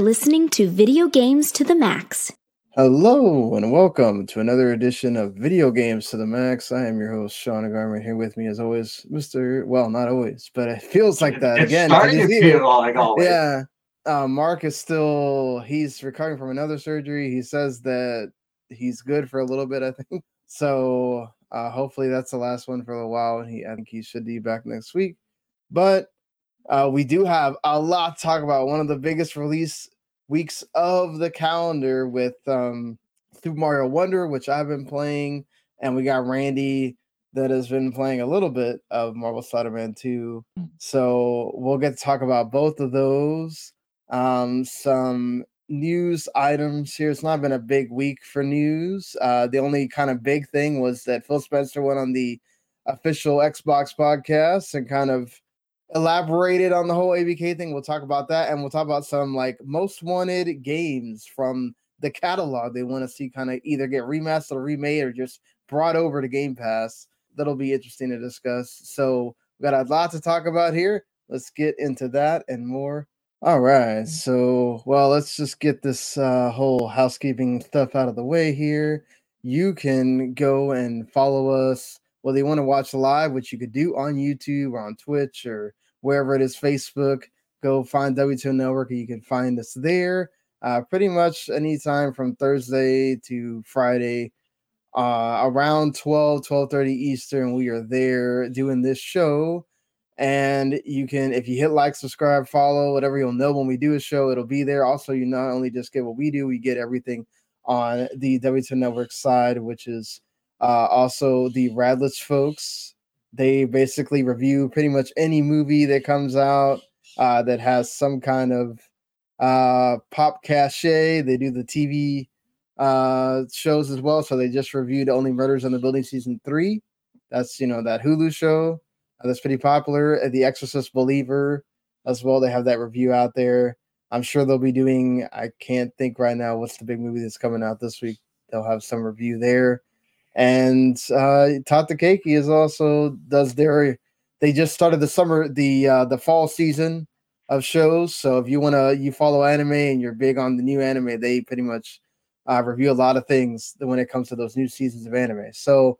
are listening to Video Games to the Max. Hello and welcome to another edition of Video Games to the Max. I am your host Sean Garment here with me as always, Mr. Well, not always, but it feels like that It's again. starting to feel like always. yeah. Uh, Mark is still he's recovering from another surgery. He says that he's good for a little bit, I think. So uh, hopefully that's the last one for a while. And he I think he should be back next week. But uh, we do have a lot to talk about. One of the biggest release weeks of the calendar with um Super Mario Wonder, which I've been playing, and we got Randy that has been playing a little bit of Marvel Spider-Man 2. So we'll get to talk about both of those. Um, some news items here. It's not been a big week for news. Uh, the only kind of big thing was that Phil Spencer went on the official Xbox podcast and kind of elaborated on the whole ABK thing. We'll talk about that, and we'll talk about some like most wanted games from the catalog they want to see kind of either get remastered or remade or just brought over to Game Pass. That'll be interesting to discuss. So we got a lot to talk about here. Let's get into that and more. All right. So, well, let's just get this uh, whole housekeeping stuff out of the way here. You can go and follow us whether you want to watch live, which you could do on YouTube or on Twitch or wherever it is, Facebook. Go find W2M Network you can find us there. Uh, pretty much anytime from Thursday to Friday, uh, around 12, 12:30 Eastern, we are there doing this show. And you can, if you hit like, subscribe, follow, whatever, you'll know when we do a show, it'll be there. Also, you not only just get what we do, we get everything on the W2M Network side, which is uh, also the Radlitz folks. They basically review pretty much any movie that comes out uh, that has some kind of uh, pop cachet. They do the TV uh, shows as well. So they just reviewed Only Murders in the Building season three. That's you know that Hulu show uh, that's pretty popular. Uh, The Exorcist Believer as well. They have that review out there. I'm sure they'll be doing. I can't think right now what's the big movie that's coming out this week. They'll have some review there. And uh Tata Keiki is also does their they just started the summer the uh the fall season of shows. So if you want to you follow anime and you're big on the new anime, they pretty much uh, review a lot of things when it comes to those new seasons of anime. So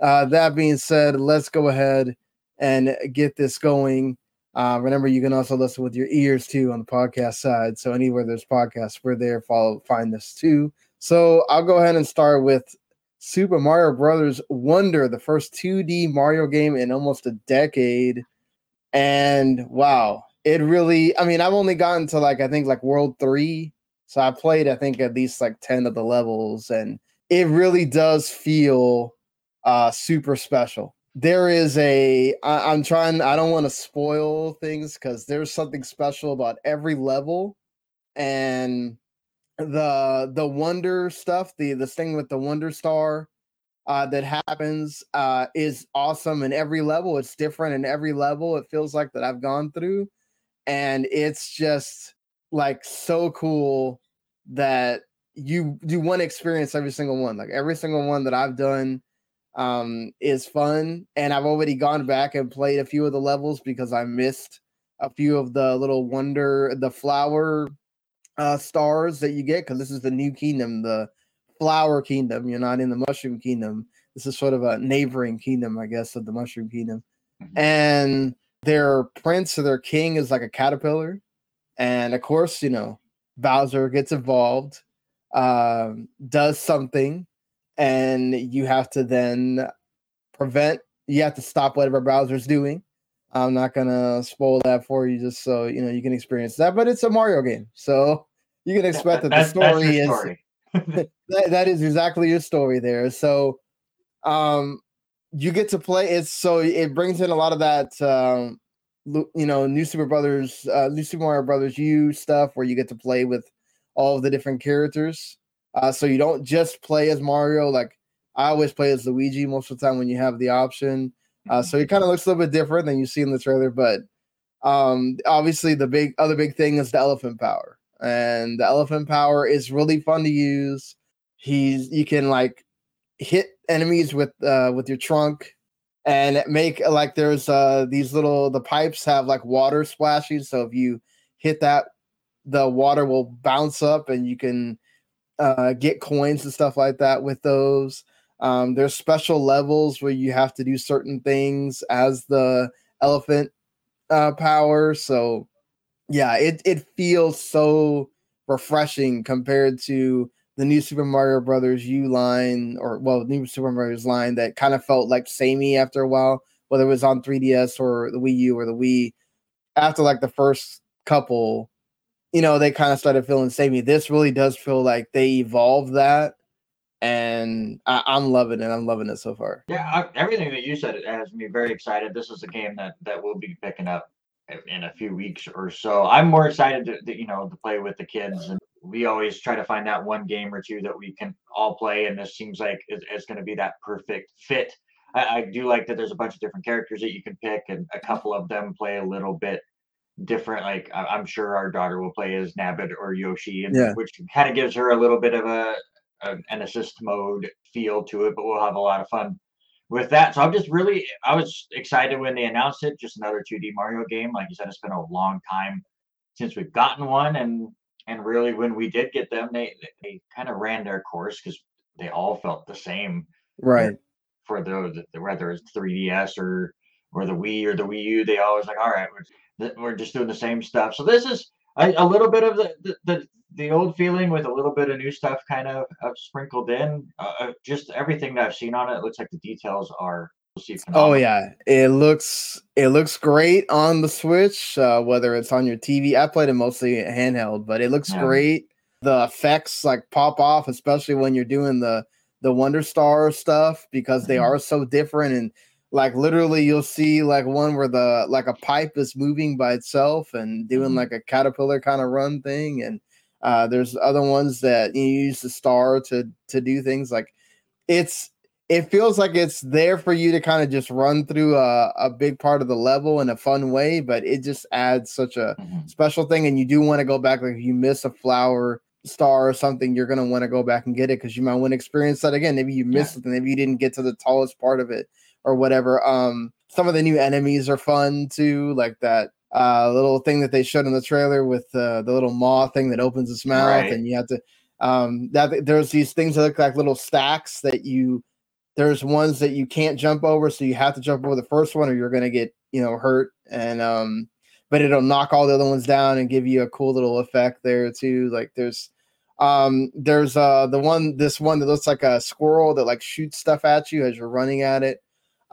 uh, that being said, let's go ahead and get this going. Uh, remember, you can also listen with your ears too on the podcast side. So anywhere there's podcasts, we're there. Follow, find this too. So I'll go ahead and start with Super Mario Brothers Wonder, the first 2D Mario game in almost a decade. And wow, it really, I mean, I've only gotten to like, I think like World 3. So I played, I think, at least like 10 of the levels, and it really does feel uh super special. There is a, I, I'm trying, I don't want to spoil things because there's something special about every level. And the the wonder stuff, the the thing with the wonder star uh that happens uh is awesome in every level. It's different in every level. It feels like that I've gone through. And it's just like so cool that you do one experience every single one. Like every single one that I've done um is fun. And I've already gone back and played a few of the levels because I missed a few of the little wonder the flower uh stars that you get because this is the new kingdom, the flower kingdom. You're not in the mushroom kingdom. This is sort of a neighboring kingdom, I guess, of the mushroom kingdom. Mhm. And their prince or their king is like a caterpillar. And of course, you know, Bowser gets involved, um, does something, and you have to then prevent, you have to stop whatever Bowser's doing. I'm not gonna spoil that for you just so you know you can experience that, but it's a Mario game, so you can expect that the That's- that's story is story. that, that is exactly your story there. So um you get to play it, so it brings in a lot of that um you know new super brothers uh new super mario brothers u stuff where you get to play with all of the different characters uh so you don't just play as mario like i always play as luigi most of the time when you have the option uh so it kind of looks a little bit different than you see in the trailer but um obviously the big other big thing is the elephant power. And the elephant power is really fun to use. He's you can like hit enemies with uh with your trunk and make like there's uh these little the pipes have like water splashing so if you hit that the water will bounce up and you can uh, get coins and stuff like that with those. Um, there's special levels where you have to do certain things as the elephant uh, power. So yeah, it it feels so refreshing compared to the new Super Mario Brothers U line or well, new Super Mario's line that kind of felt like samey after a while, whether it was on 3DS or the Wii U or the Wii. After like the first couple, you know, they kind of started feeling samey. This really does feel like they evolved that, and I, am loving it. I'm loving it so far. Yeah, I, everything that you said has me very excited. This is a game that that we'll be picking up in a few weeks or so. I'm more excited to, to, you know to play with the kids, and we always try to find that one game or two that we can all play, and this seems like it's, it's going to be that perfect fit. I, I, do like that there's a bunch of different characters that you can pick, and a couple of them play a little bit different. Like I'm sure our daughter will play as Nabbit or Yoshi, and yeah. which kind of gives her a little bit of a, a an assist mode feel to it, but we'll have a lot of fun with that. So I'm just really, I was excited when they announced it. Just another 2D Mario game. Like you said, it's been a long time since we've gotten one, and and really when we did get them, they they kind of ran their course because they all felt the same. Right. For those, whether it's 3DS or or the Wii or the Wii U, they always like, all right, we're we're just doing the same stuff. So this is a, a little bit of the, the, the the old feeling with a little bit of new stuff kind of, uh, sprinkled in. Uh, uh, just everything that I've seen on it, it looks like the details are. Oh yeah, it looks it looks great on the Switch. Uh, whether it's on your TV, I played it mostly handheld, but it looks yeah. great. The effects like pop off, especially when you're doing the the Wonder Star stuff because they mm-hmm. are so different and like literally you'll see like one where the like a pipe is moving by itself and doing mm-hmm. like a caterpillar kind of run thing and uh, there's other ones that you use the star to to do things like it's it feels like it's there for you to kind of just run through a, a big part of the level in a fun way, but it just adds such a mm-hmm. special thing. And you do want to go back, like if you miss a flower star or something, you're gonna want to go back and get it because you might want to experience that again. Maybe you missed yeah. it, maybe you didn't get to the tallest part of it or whatever. Um, some of the new enemies are fun too, like that uh, little thing that they showed in the trailer with uh, the little maw thing that opens its mouth, right. and you have to. Um, that there's these things that look like little stacks that you. There's ones that you can't jump over, so you have to jump over the first one, or you're gonna get you know hurt. And um, but it'll knock all the other ones down and give you a cool little effect there too. Like there's um there's uh the one this one that looks like a squirrel that like shoots stuff at you as you're running at it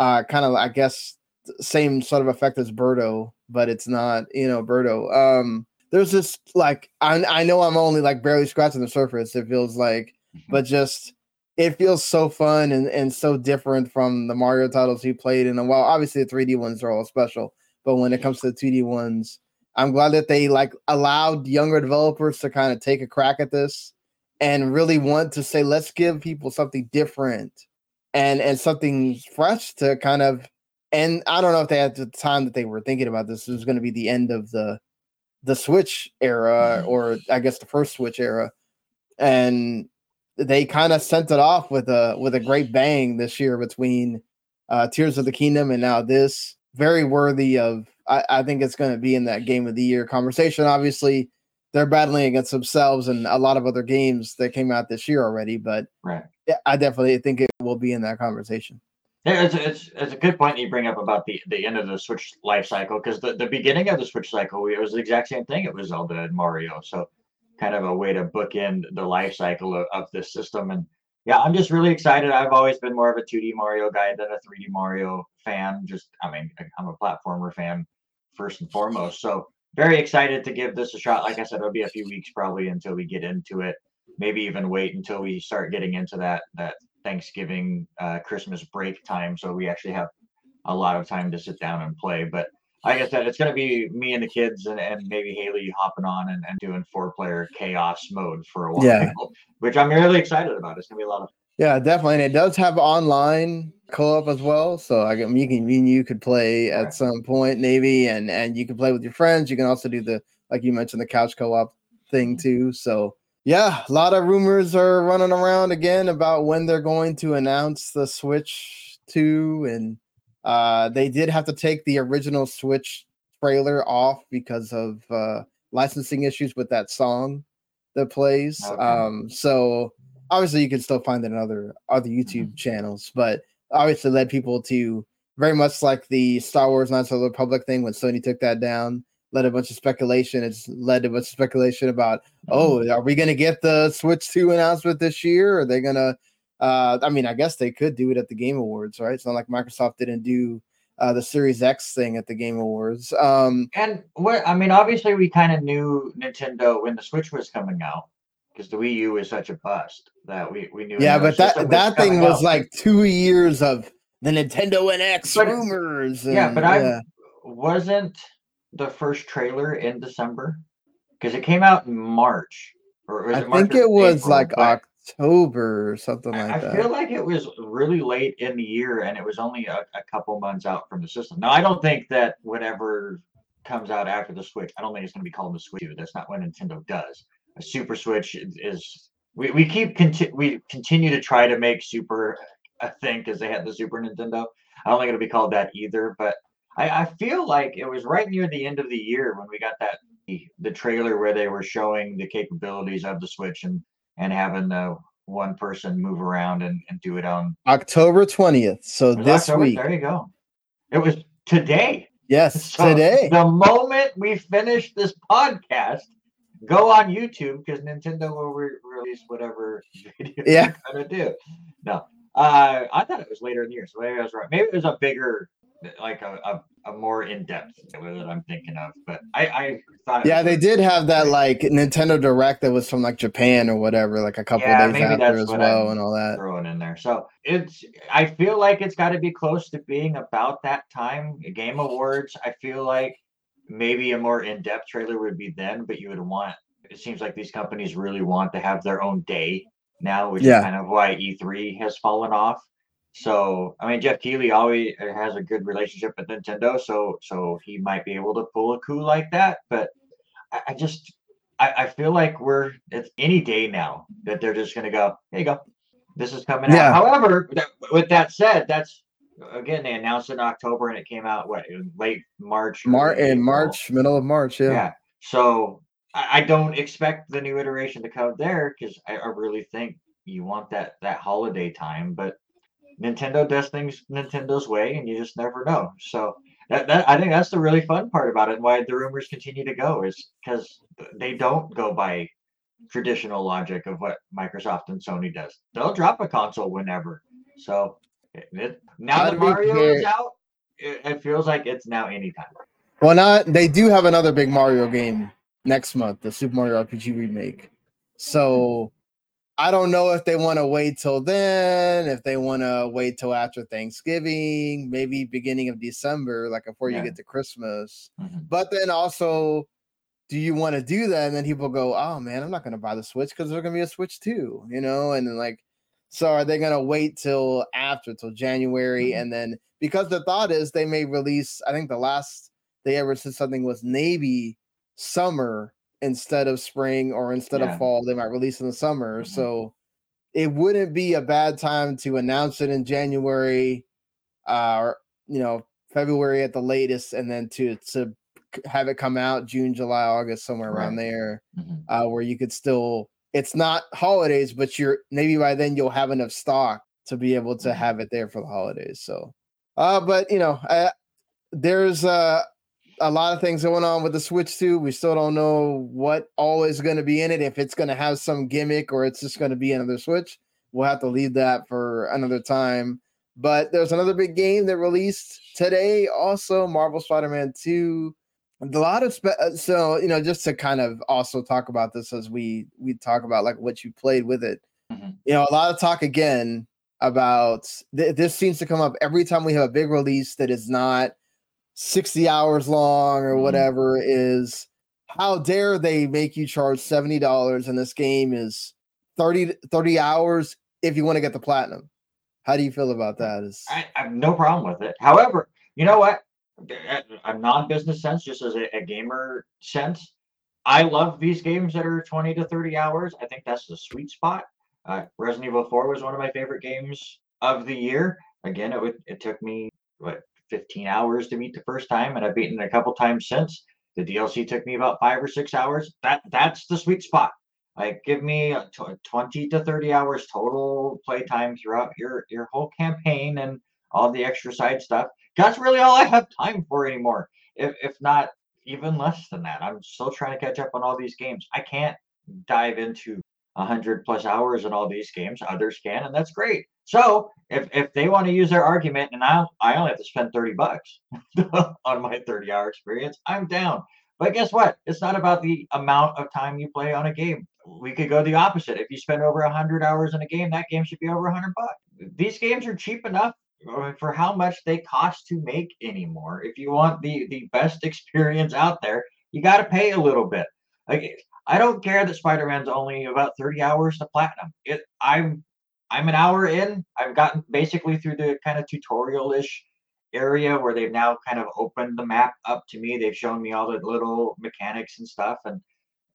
uh kind of i guess same sort of effect as birdo but it's not, you know, Birdo. Um, there's this like I I know I'm only like barely scratching the surface. It feels like, mm-hmm. but just it feels so fun and and so different from the Mario titles he played in a while. Obviously, the 3D ones are all special, but when it comes to the 2D ones, I'm glad that they like allowed younger developers to kind of take a crack at this and really want to say, let's give people something different and and something fresh to kind of and I don't know if they had the time that they were thinking about this, this was going to be the end of the the Switch era, mm-hmm. or I guess the first Switch era, and they kind of sent it off with a with a great bang this year between uh, Tears of the Kingdom and now this. Very worthy of. I, I think it's going to be in that Game of the Year conversation. Obviously, they're battling against themselves and a lot of other games that came out this year already, but right. I definitely think it will be in that conversation. Yeah, it's, it's, it's a good point you bring up about the, the end of the Switch life cycle because the, the beginning of the Switch cycle it was the exact same thing. It was Zelda and Mario, so kind of a way to bookend the life cycle of, of this system. And yeah, I'm just really excited. I've always been more of a 2D Mario guy than a 3D Mario fan. Just I mean, I'm a platformer fan first and foremost. So very excited to give this a shot. Like I said, it'll be a few weeks probably until we get into it. Maybe even wait until we start getting into that that Thanksgiving, uh, Christmas break time, so we actually have a lot of time to sit down and play. But like I said, it's going to be me and the kids, and, and maybe Haley hopping on and, and doing four player chaos mode for a while, yeah. which I'm really excited about. It's going to be a lot of yeah, definitely, and it does have online co-op as well. So I can you can you could play at right. some point maybe, and and you can play with your friends. You can also do the like you mentioned the couch co-op thing mm-hmm. too. So yeah, a lot of rumors are running around again about when they're going to announce the Switch 2 and uh they did have to take the original Switch trailer off because of uh licensing issues with that song that plays. Okay. Um, so obviously you can still find it in other other YouTube Mhm. channels, but obviously led people to very much like the Star Wars Knights of the Republic thing when Sony took that down. Led a bunch of speculation. It's led to a bunch of speculation about Mm-hmm. oh, are we gonna get the Switch 2 announcement this year? Are they gonna uh I mean, I guess they could do it at the Game Awards, right? It's not like Microsoft didn't do uh the Series X thing at the Game Awards. Um And what I mean, obviously, we kind of knew Nintendo when the Switch was coming out because the Wii U was such a bust that we we knew. yeah, but that that thing was out. like two years of the Nintendo NX But- rumors. yeah, and- but I wasn't the first trailer in December because it came out in March. Or was I it March think it was April, like October or something like I that. I feel like it was really late in the year and it was only a, a couple months out from the system. Now, I don't think that whatever comes out after the Switch, I don't think it's going to be called the Switch. That's not what Nintendo does. A Super Switch is, is we, we keep conti- we continue to try to make Super a thing because they had the Super Nintendo. I don't think it'll be called that either, but I, I feel like it was right near the end of the year when we got that the trailer where they were showing the capabilities of the Switch and and having the one person move around and, and do it on October 20th. So this October. week. There you go. It was today. Yes, So today. The moment we finish this podcast, go on YouTube because Nintendo will re- release whatever video Yeah. they're gonna do. No, uh, I thought it was later in the year, so maybe I was right. Maybe it was a bigger, like a, a, a more in depth that I'm thinking of. But I, I thought. Yeah, they did have that like Nintendo Direct that was from like Japan or whatever, like a couple Yeah, days after as well, I'm and all that. throwing in there. So it's I feel like it's got to be close to being about that time. Game Awards, I feel like maybe a more in-depth trailer would be then, but you would want it seems like these companies really want to have their own day now, which Yeah. is kind of why E3 has fallen off. So I mean Geoff Keighley always uh, has a good relationship with Nintendo, so so he might be able to pull a coup like that. But I, I just I, I feel like we're it's any day now that they're just gonna go, there you go. This is coming Yeah. out. However, that, with that said, that's again they announced in October and it came out what in late March. Mar- in March, middle of March, yeah. Yeah. So I, I don't expect the new iteration to come there because I, I really think you want that that holiday time, but Nintendo does things Nintendo's way, and you just never know. So that, that I think that's the really fun part about it, and why the rumors continue to go is because they don't go by traditional logic of what Microsoft and Sony does. They'll drop a console whenever. So it, it- now that Mario is out, it, it feels like it's now anytime. Well, not they do have another big Mario game next month, the Super Mario RPG remake. So I don't know if they want to wait till then, if they want to wait till after Thanksgiving, maybe beginning of December, like before Yeah. you get to Christmas. Mhm. But then also, do you want to do that? And then people go, "Oh man, I'm not going to buy the Switch because there's going to be a Switch too," you know. And then like, so are they going to wait till after till January? Mhm. And then because the thought is they may release. I think the last they ever said something was maybe summer instead of spring or instead Yeah. of fall. They might release in the summer. Mhm. So it wouldn't be a bad time to announce it in January, uh, or you know February at the latest, and then to to have it come out June, July, August, somewhere around Right. there, Mhm. uh, where you could still. It's not holidays, but you're maybe by then you'll have enough stock to be able to Mhm. have it there for the holidays. So, uh, but you know, uh, there's uh, a lot of things going on with the Switch too. We still don't know what all is going to be in it. If it's going to have some gimmick or it's just going to be another Switch, we'll have to leave that for another time. But there's another big game that released today, also Marvel Spider-Man 2. A lot of spe- uh, so you know, just to kind of also talk about this as we we talk about like what you played with it. Mhm. You know, a lot of talk again about th- this seems to come up every time we have a big release that is not 60 hours long or Mhm. whatever is how dare they make you charge $70 and this game is 30 30 hours if you want to get the platinum how do you feel about that is I, I have no problem with it. However, you know what? A, a non-business sense, just as a, a gamer sense, I love these games that are 20 to 30 hours. I think that's the sweet spot. Uh, Resident Evil 4 was one of my favorite games of the year. Again, it would, it took me what 15 hours to beat the first time, and I've beaten it a couple times since. The DLC took me about five or six hours. That that's the sweet spot. Like give me 20 to 30 hours total playtime throughout your your whole campaign and all the extra side stuff. That's really all I have time for anymore. If if not even less than that. I'm still trying to catch up on all these games. I can't dive into 100 plus hours in all these games. Others can, and that's great. So if, if they want to use their argument, and I I only have to spend 30 bucks on my 30 hour experience, I'm down. But guess what? It's not about the amount of time you play on a game. We could go the opposite. If you spend over 100 hours in a game, that game should be over 100 bucks. These games are cheap enough uh, for how much they cost to make anymore. If you want the the best experience out there, you got to pay a little bit. Like I don't care that Spider-Man's only about 30 hours to platinum. It I'm I'm an hour in. I've gotten basically through the kind of tutorial-ish area where they've now kind of opened the map up to me. They've shown me all the little mechanics and stuff and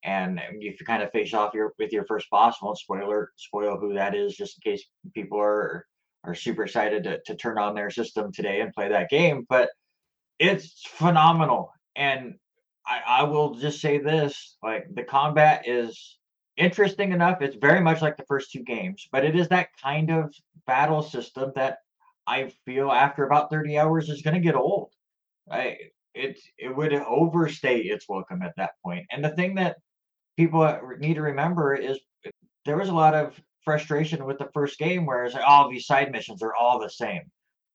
and you kind of face off your with your first boss. Won't spoiler spoil who that is just in case people are are super excited to, to turn on their system today and play that game. But it's phenomenal. And I, I will just say this like the combat is interesting enough. It's very much like the first two games, but it is that kind of battle system that I feel after about 30 hours is going to get old. I, it, it would overstay its welcome at that point. And the thing that people need to remember is there was a lot of frustration with the first game where it's like all oh, these side missions are all the same.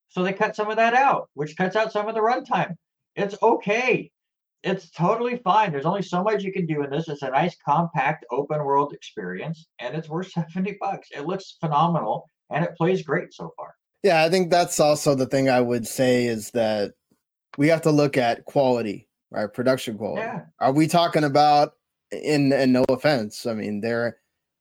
So they cut some of that out, which cuts out some of the runtime. It's okay. It's totally fine. There's only so much you can do in this. It's a nice, compact, open world experience, and it's worth 70 bucks. It looks phenomenal and it plays great so far. Yeah, I think that's also the thing I would say is that we have to look at quality, right? Production quality. Yeah. Are we talking about in and no offense, I mean, there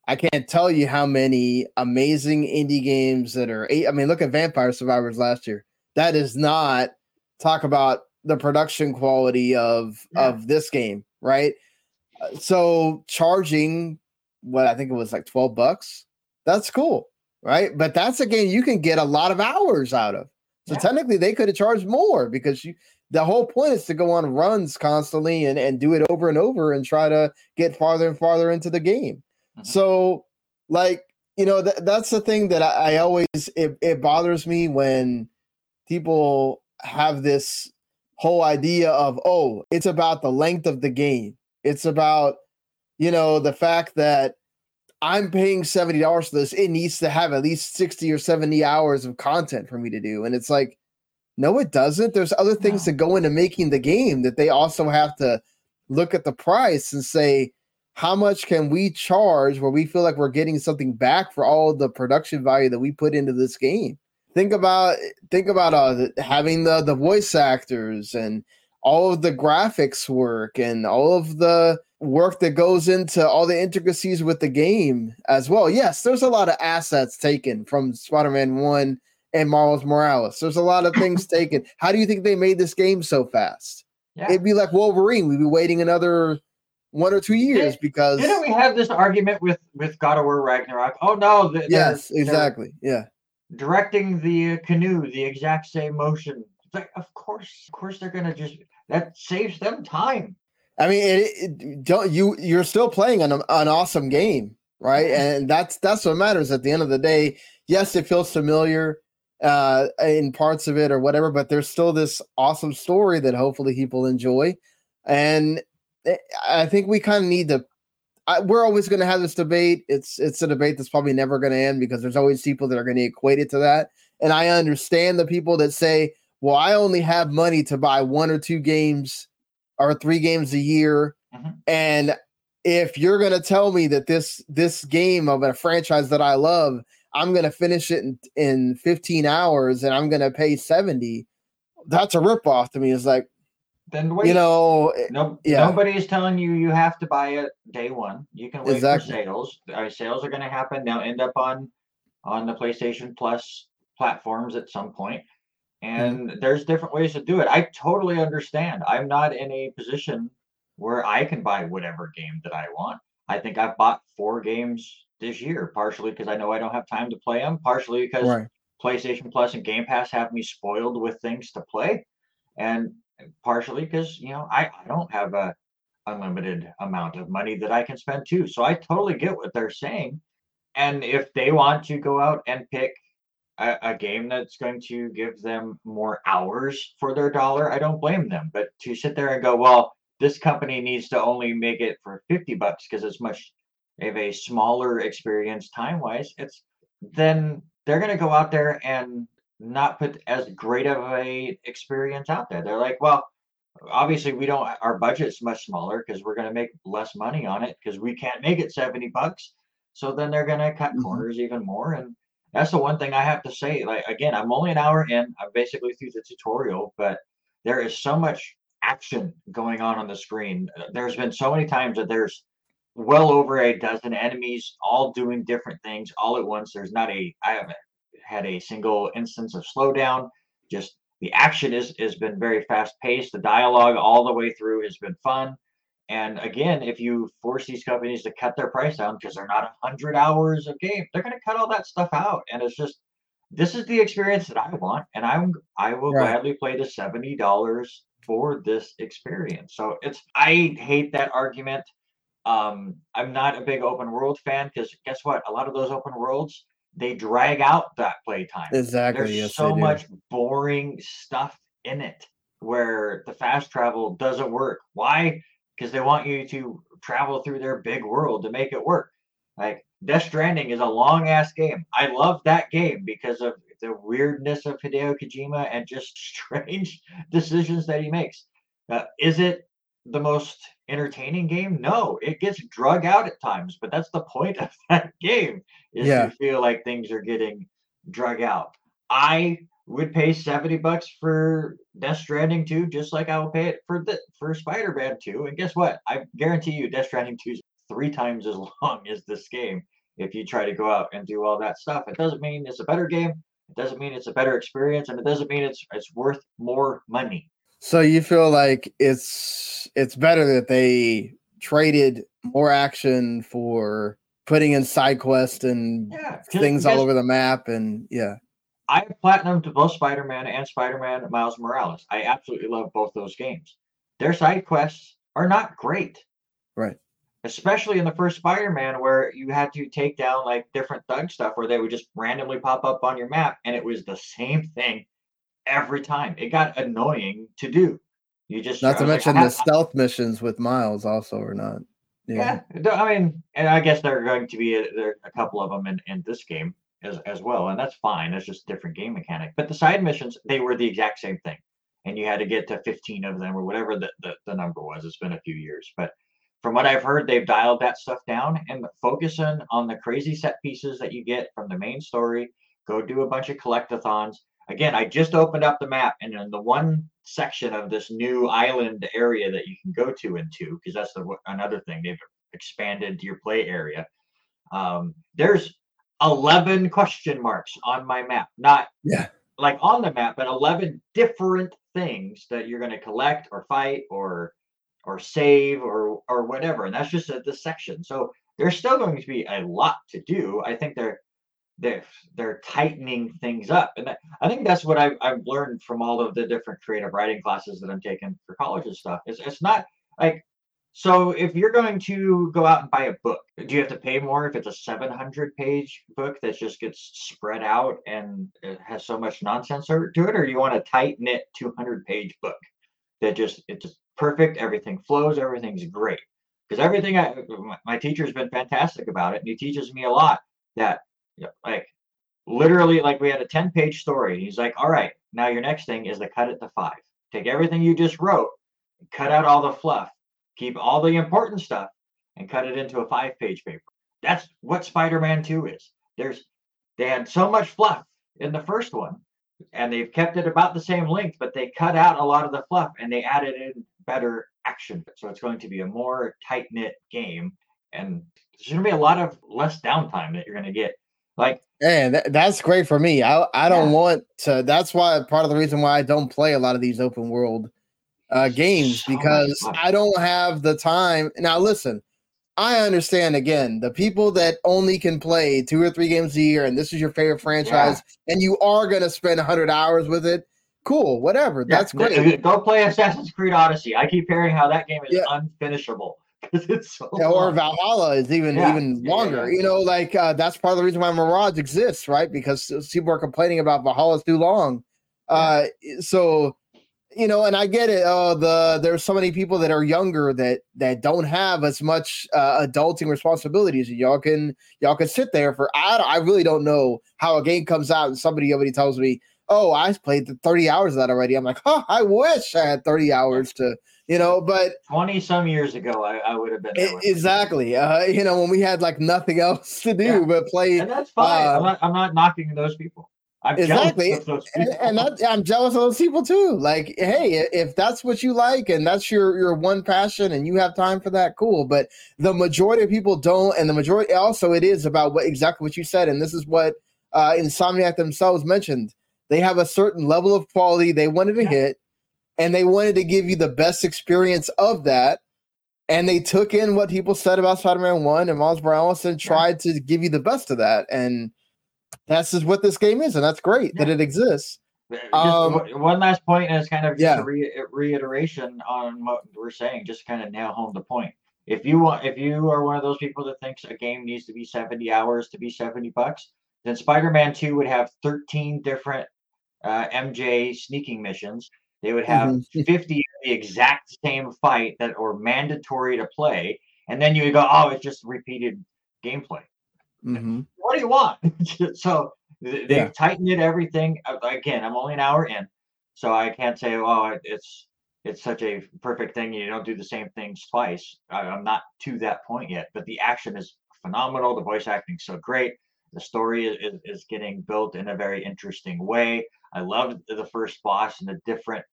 I can't tell you how many amazing indie games that are. I mean, look at Vampire Survivors last year. That is not talk about the production quality of yeah. of this game, right? Uh, so charging what I think it was like 12 bucks. That's cool, right? But that's a game you can get a lot of hours out of. So yeah. technically they could have charged more because you the whole point is to go on runs constantly and, and do it over and over and try to get farther and farther into the game. Mm-hmm. So, like, you know, th- that's the thing that I, I always it, it bothers me when people have this whole idea of oh, it's about the length of the game. It's about you know the fact that I'm paying seventy dollars for this. It needs to have at least sixty or seventy hours of content for me to do, and it's like. No, it doesn't. There's other things no. that go into making the game that they also have to look at the price and say, how much can we charge where we feel like we're getting something back for all the production value that we put into this game think about think about uh, having the the voice actors and all of the graphics work and all of the work that goes into all the intricacies with the game as well yes there's a lot of assets taken from spider-man 1 and Miles Morales. There's a lot of things taken. How do you think they made this game so fast? Yeah. It'd be like Wolverine. We'd be waiting another one or two years Did, because didn't we have this argument with with God of War Ragnarok? Oh no, yes, exactly, yeah. Directing the canoe the exact same motion. Like, of course, of course, they're gonna just that saves them time. I mean, it, it, don't you? You're still playing an an awesome game, right? And that's that's what matters at the end of the day. Yes, it feels familiar uh in parts of it or whatever, but there's still this awesome story that hopefully people enjoy. And Eh, I think we kind of need to. I, we're always going to have this debate. It's it's a debate that's probably never going to end because there's always people that are going to equate it to that. And I understand the people that say, "Well, I only have money to buy one or two games or three games a year," mm-hmm. and if you're going to tell me that this this game of a franchise that I love, I'm going to finish it in, in 15 hours and I'm going to pay 70, that's a ripoff to me. It's like, then wait. You know, no, yeah. nobody is telling you you have to buy it day one. You can wait exactly. for sales. Our sales are going to happen. They'll end up on on the PlayStation Plus platforms at some point. And mm-hmm. there's different ways to do it. I totally understand. I'm not in a position where I can buy whatever game that I want. I think I've bought four games this year, partially because I know I don't have time to play them, partially because right. PlayStation Plus and Game Pass have me spoiled with things to play. And partially because you know I, I don't have a unlimited amount of money that I can spend too. So I totally get what they're saying. And if they want to go out and pick a, a, game that's going to give them more hours for their dollar, I don't blame them. But to sit there and go, well, this company needs to only make it for 50 bucks because it's much of a smaller experience time wise, it's then they're going to go out there and not put as great of a experience out there. They're like, well, obviously we don't our budget's much smaller because we're going to make less money on it because we can't make it 70 bucks so then they're going to cut mm-hmm. corners even more and that's the one thing i have to say like again i'm only an hour in i'm basically through the tutorial but there is so much action going on on the screen there's been so many times that there's well over a dozen enemies all doing different things all at once there's not a i haven't had a single instance of slowdown just the action is has been very fast paced. The dialogue all the way through has been fun. And again, if you force these companies to cut their price down because they're not a hundred hours of game, they're going to cut all that stuff out. And it's just this is the experience that I want, and I'm I will right. gladly play the seventy dollars for this experience. So it's I hate that argument. Um, I'm not a big open world fan because guess what? A lot of those open worlds they drag out that playtime. Exactly. There's yes, so much boring stuff in it where the fast travel doesn't work. Why? Because they want you to travel through their big world to make it work. Like Death Stranding is a long ass game. I love that game because of the weirdness of Hideo Kojima and just strange decisions that he makes. Uh, is it the most entertaining game? No, it gets drug out at times, but that's the point of that game is yeah. to feel like things are getting drug out. I would pay 70 bucks for Death Stranding 2, just like I will pay it for the for Spider-Man 2. And guess what? I guarantee you Death Stranding 2 is three times as long as this game if you try to go out and do all that stuff. It doesn't mean it's a better game. It doesn't mean it's a better experience, and it doesn't mean it's it's worth more money. So you feel like it's it's better that they traded more action for putting in side quests and yeah, things all over the map and yeah. I have platinum to both Spider-Man and Spider-Man Miles Morales. I absolutely love both those games. Their side quests are not great. Right. Especially in the first Spider-Man where you had to take down like different thug stuff where they would just randomly pop up on your map and it was the same thing every time. It got annoying to do. You just not to mention like, the ah. stealth missions with Miles also or not. Yeah. yeah. I mean, and I guess there are going to be a, there a couple of them in, in this game as as well, and that's fine. It's just different game mechanic. But the side missions, they were the exact same thing, and you had to get to 15 of them or whatever the, the, the number was. It's been a few years, but from what I've heard, they've dialed that stuff down and focusing on the crazy set pieces that you get from the main story. Go do a bunch of collectathons again, I just opened up the map, and in the one section of this new island area that you can go to into, because that's the another thing they've expanded your play area. Um, there's 11 question marks on my map, not yeah like on the map, but 11 different things that you're going to collect or fight or or save or or whatever, and that's just a, the section. So there's still going to be a lot to do. I think they're they're they're tightening things up. And i think that's what I've, I've learned from all of the different creative writing classes that i'm taking for college and stuff. It's, it's not like so if you're going to go out and buy a book do you have to pay more if it's a 700 page book that just gets spread out and it has so much nonsense to it? Or do you want a tight knit 200 page book that just it's just perfect everything flows everything's great? Because everything I, my teacher's been fantastic about it and he teaches me a lot that like literally, like we had a 10 page story. He's like, all right, now your next thing is to cut it to five. Take everything you just wrote, cut out all the fluff, keep all the important stuff, and cut it into a five page paper. That's what Spider Man 2 is. There's they had so much fluff in the first one, and they've kept it about the same length, but they cut out a lot of the fluff and they added in better action. So it's going to be a more tight knit game, and there's going to be a lot of less downtime that you're going to get like, and that, that's great for me. I I don't yeah. want to. That's why part of the reason why I don't play a lot of these open world uh, games because I don't have the time. Now, listen, I understand again the people that only can play two or three games a year, and this is your favorite franchise, yeah. and you are going to spend hundred hours with it. cool, whatever. Yeah, That's great. Go play Assassin's Creed Odyssey. I keep hearing how that game is Yeah. unfinishable because it's so Yeah, or. Valhalla is even Yeah, even longer. yeah. You know, like uh, that's part of the reason why Mirage exists, right? Because people are complaining about Valhalla's too long. Uh, so you know, and I get it. Uh, the there's so many people that are younger that that don't have as much uh, adulting responsibilities. Y'all can y'all can sit there for. I I really don't know how a game comes out and somebody already tells me, "Oh, I played the 30 hours of that already." I'm like, "Huh, I wish I had 30 hours to." You know, but 20 some years ago, I, I would have been there. With you. exactly. Uh, you know, when we had like nothing else to do Yeah. but play, And that's fine. uh, I'm, not, I'm not knocking those people. I'm Exactly. jealous of those and, and that, I'm jealous of those people too. Like, hey, if that's what you like and that's your your one passion and you have time for that, cool. But the majority of people don't, and the majority also it is about what exactly what you said, and this is what uh, Insomniac themselves mentioned. They have a certain level of quality they wanted to Yeah. hit, and they wanted to give you the best experience of that. And they took in what people said about Spider-Man One and Miles Morales and tried to give you the best of that. And that's just what this game is, and that's great that it exists. Um, one- one last point, point it's kind of just Yeah. a re- reiteration on what we're saying, just kind of nail home the point. If you want, if you are one of those people that thinks a game needs to be 70 hours to be 70 bucks, then Spider-Man 2 would have 13 different uh, MJ sneaking missions. They would have Mhm. 50 of the exact same fight that are mandatory to play, and then you would go, oh, it's just repeated gameplay Mhm. what do you want? so they've Yeah. tightened it everything. Again, I'm only an hour in, so I can't say, oh, it's it's such a perfect thing. You don't do the same things twice. I, I'm not to that point yet, but the action is phenomenal. The voice acting so great. The story is, is, is getting built in a very interesting way. I love the first boss and the different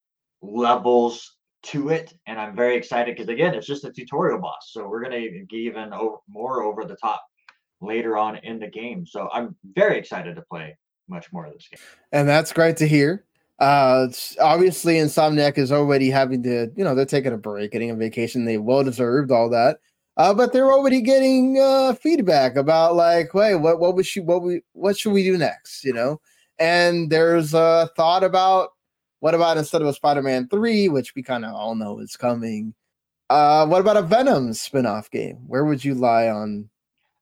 levels to it, and I'm very excited because again, it's just a tutorial boss. So we're gonna get even over, more over the top later on in the game. So I'm very excited to play much more of this game. And that's great to hear. Uh, obviously, Insomniac is already having to, you know, they're taking a break, getting a vacation. They well deserved all that. Uh, but they're already getting uh, feedback about like, wait, what what was she, what we, what should we do next? You know, and there's a thought about what about instead of a Spider-Man three, which we kind of all know is coming. Uh, what about a Venom spin-off game? Where would you lie on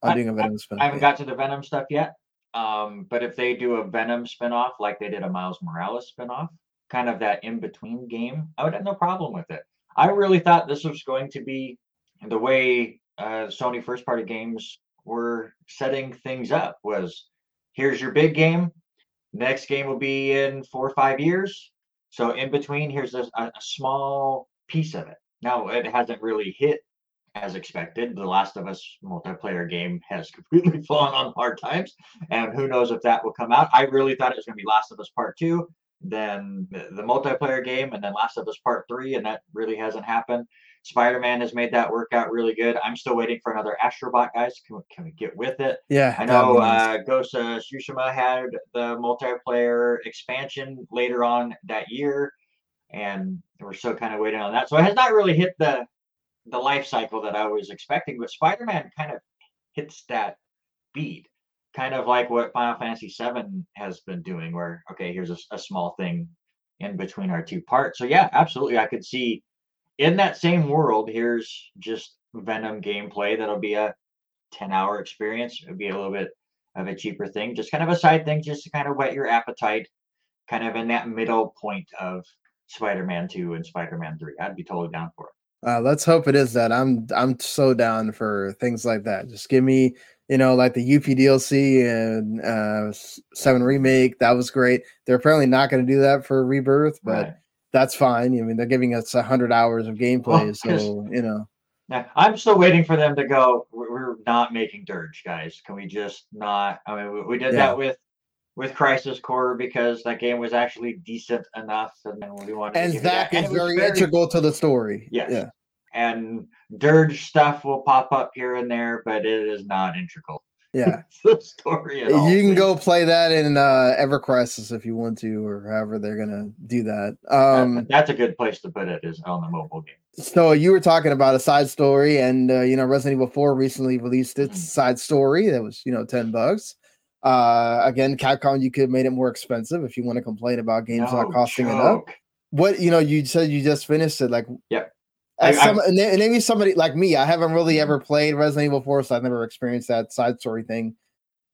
on I- doing a Venom spin-off? I haven't game? got to the Venom stuff yet. Um, but if they do a Venom spinoff like they did a Miles Morales spinoff, kind of that in between game, I would have no problem with it. I really thought this was going to be the way uh, Sony first party games were setting things up was here's your big game. Next game will be in four or five years. So in between, here's a, a, small piece of it. Now it hasn't really hit as expected. The Last of Us multiplayer game has completely fallen on hard times, and who knows if that will come out. I really thought it was going to be Last of Us Part Two, then the, the multiplayer game, and then Last of Us Part Three, and that really hasn't happened. Spider Man has made that work out really good. I'm still waiting for another Astrobot, guys. Can, we- can we get with it? Yeah, I know uh, Ghost of Tsushima had the multiplayer expansion later on that year, and we're still kind of waiting on that. So it has not really hit the the life cycle that I was expecting, but Spider-Man kind of hits that beat, kind of like what Final Fantasy VII has been doing, where okay, here's a small thing in between our two parts. So yeah, absolutely, I could see in that same world. Here's just Venom gameplay that'll be a 10 hour experience. It'll be a little bit of a cheaper thing, just kind of a side thing, just to kind of whet your appetite, kind of in that middle point of Spider-Man 2 and Spider-Man 3. I'd be totally down for it. Uh, let's hope it is that. I'm I'm so down for things like that. Just give me, you know, like the Yuffie DLC and uh seven remake. That was great. They're apparently not going to do that for Rebirth, but Right. That's fine. I mean, they're giving us a hundred hours of gameplay, 'cause- so you know. I'm still waiting for them to go. We're, not making Dirge, guys. Can we just not? I mean, we, we did Yeah. that with with Crisis Core because that game was actually decent enough, and then we wanted And to give Zack that. And is it was very, integral to the story. Yes. Yeah. And Dirge stuff will pop up here and there, but it is not integral Yeah. the story at all. You can go play that in uh Ever Crisis if you want to, or however they're gonna do that. That- Um that's a good place to put it is on the mobile game. So you were talking about a side story, and uh, you know Resident Evil Four recently released its Mhm. side story that was you know ten bucks. Uh, again, Capcom, you could have made it more expensive if you want to complain about games No not costing enough. What you know, you said you just finished it. Like, Yep. As I- I- some, and then- and maybe somebody like me, I haven't really ever played Resident Evil 4, so I've never experienced that side story thing.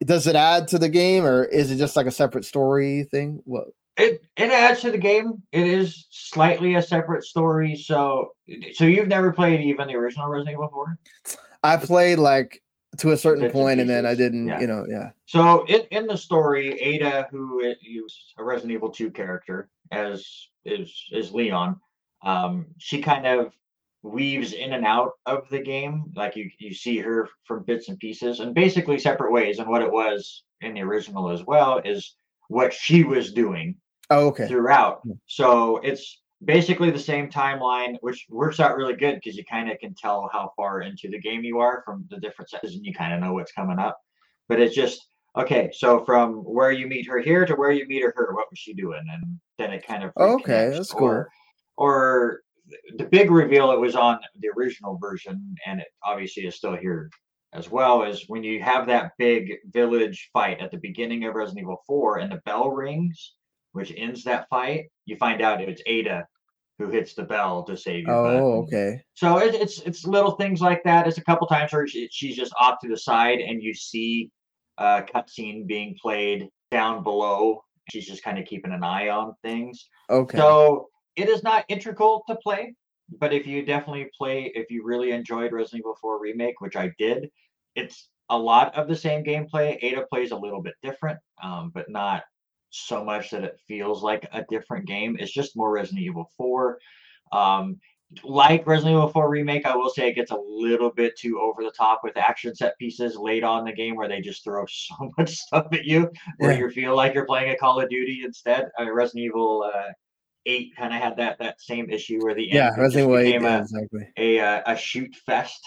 Does it add to the game, or is it just like a separate story thing? What? It it adds to the game. It is slightly a separate story. So so you've never played even the original Resident Evil 4? I played like to a certain Bits and point, then I didn't. yeah. You know, yeah. So in, in the story, Ada, who is is a Resident Evil 2 character, as is is Leon, um, she kind of weaves in and out of the game. Like you you see her from bits and pieces, and basically separate ways. And what it was in the original as well is what she was doing Oh, okay. throughout. So it's basically the same timeline, which works out really good because you kind of can tell how far into the game you are from the different sections and you kind of know what's coming up. But it's just okay. So from where you meet her here to where you meet her, her what was she doing? And then it kind of Oh, okay, that's cool. Or, or the big reveal it was on the original version, and it obviously is still here as well. Is when you have that big village fight at the beginning of Resident Evil 4, and the bell rings which ends that fight, you find out it's Ada who hits the bell to save you. Oh, okay. So it, it's it's little things like that. It's a couple times where she, she's just off to the side, and you see a cutscene being played down below. She's just kind of keeping an eye on things. Okay. So it is not integral to play, but if you definitely play, if you really enjoyed Resident Evil 4 Remake, which I did, it's a lot of the same gameplay. Ada plays a little bit different, um, but not so much that it feels like a different game. It's just more Resident Evil 4. Um, like Resident Evil 4 Remake, I will say it gets a little bit too over the top with action set pieces late on the game where they just throw so much stuff at you where Yeah. you feel like you're playing a Call of Duty instead. Uh, Resident Evil uh, 8 kind of had that that same issue where the yeah, end Resident Evil 8, became yeah, a, exactly. a uh, a shoot fest.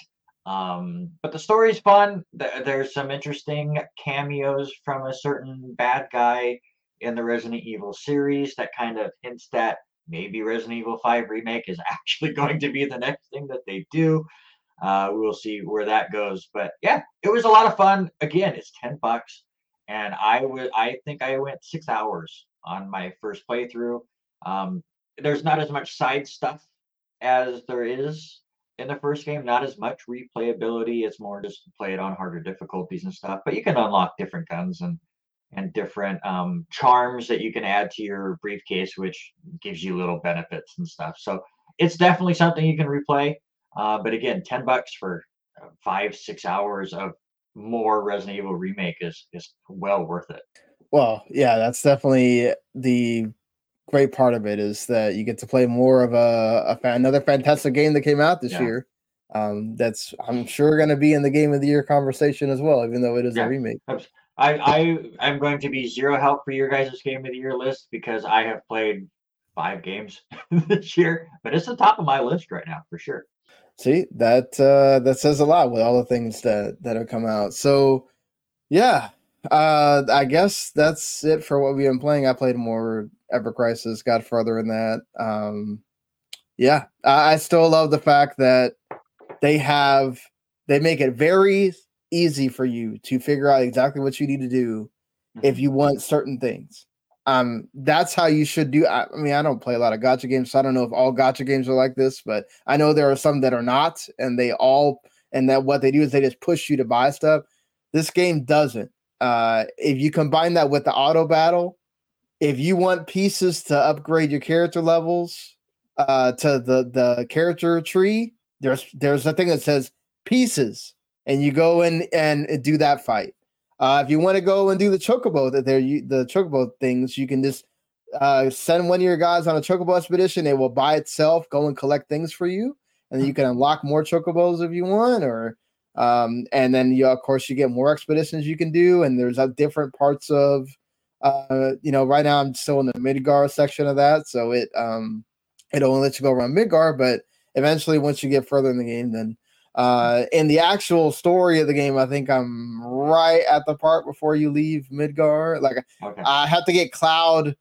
Um, but the story's fun. There's some interesting cameos from a certain bad guy in the Resident Evil series that kind of hints that maybe Resident Evil 5 remake is actually going to be the next thing that they do. Uh, we'll see where that goes. But yeah, it was a lot of fun. Again, it's 10 bucks. And I would I think I went six hours on my first playthrough. Um, there's not as much side stuff as there is in the first game. Not as much replayability. It's more just play it on harder difficulties and stuff. But you can unlock different guns and and different um, charms that you can add to your briefcase, which gives you little benefits and stuff. So it's definitely something you can replay. Uh, but again, ten bucks for uh, five six hours of more Resident Evil remake is is well worth it. Well, yeah, that's definitely the great part of it is that you get to play more of a, a another fantastic game that came out this Yeah. year. Um, that's I'm sure going to be in the game of the year conversation as well, even though it is Yeah. a remake. I I am going to be zero help for your guys' game of the year list because I have played five games this year, but it's the top of my list right now for sure. See that uh, that says a lot with all the things that that have come out. So, yeah, uh, I guess that's it for what we've been playing. I played more Ever Crisis, got further in that. Um, yeah, I, I still love the fact that they have they make it very easy for you to figure out exactly what you need to do if you want certain things. Um, that's how you should do. I, I mean, I don't play a lot of gacha games, so I don't know if all gacha games are like this, but I know there are some that are not, and they all and that what they do is they just push you to buy stuff. This game doesn't. Uh, if you combine that with the auto battle, if you want pieces to upgrade your character levels uh, to the the character tree, there's there's a thing that says pieces, and you go in and do that fight. Uh, if you want to go and do the chocobo that they're u- the chocobo things, you can just uh, send one of your guys on a chocobo expedition. It will by itself go and collect things for you, and you can unlock more chocobos if you want. Or um, and then you of course you get more expeditions you can do, and there's uh, different parts of uh, you know. Right now I'm still in the Midgar section of that, so it um it only lets you go around Midgar, but eventually once you get further in the game, then uh, in the actual story of the game, I think I'm right at the part before you leave Midgar. Like Okay. I have to get Cloud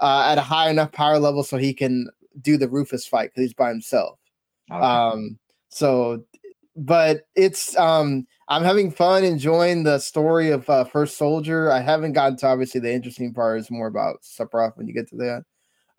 uh, at a high enough power level so he can do the Rufus fight because he's by himself. okay. Um, so but it's um I'm having fun enjoying the story of uh, First Soldier. I haven't gotten to obviously the interesting part is more about Sephiroth when you get to that.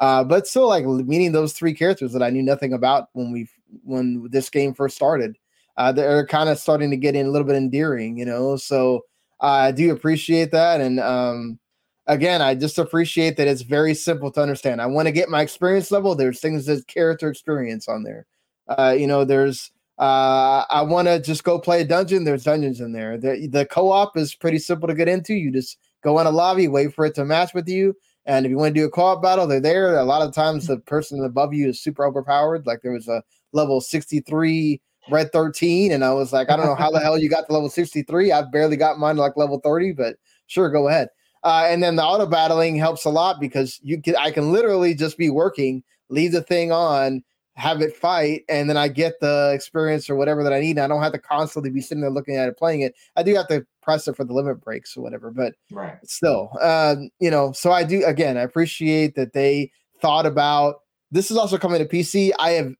Uh, but still like meeting those three characters that I knew nothing about when we when this game first started. Uh, they're kind of starting to get in a little bit endearing, you know. So I do appreciate that, and um, again, I just appreciate that it's very simple to understand. I want to get my experience level. There's things that character experience on there. Uh, you know, there's uh, I want to just go play a dungeon. There's dungeons in there. The the co-op is pretty simple to get into. You just go in a lobby, wait for it to match with you, and if you want to do a co-op battle, they're there. A lot of times, the person above you is super overpowered. Like there was a level 63 Red 13, and I was like, I don't know how the hell you got to level 63. I've barely got mine like level 30, but sure, go ahead. Uh, and then the auto battling helps a lot because you can I can literally just be working, leave the thing on, have it fight, and then I get the experience or whatever that I need. And I don't have to constantly be sitting there looking at it, playing it. I do have to press it for the limit breaks or whatever, but right. still, um, you know. So I do again. I appreciate that they thought about. This is also coming to PC. I have.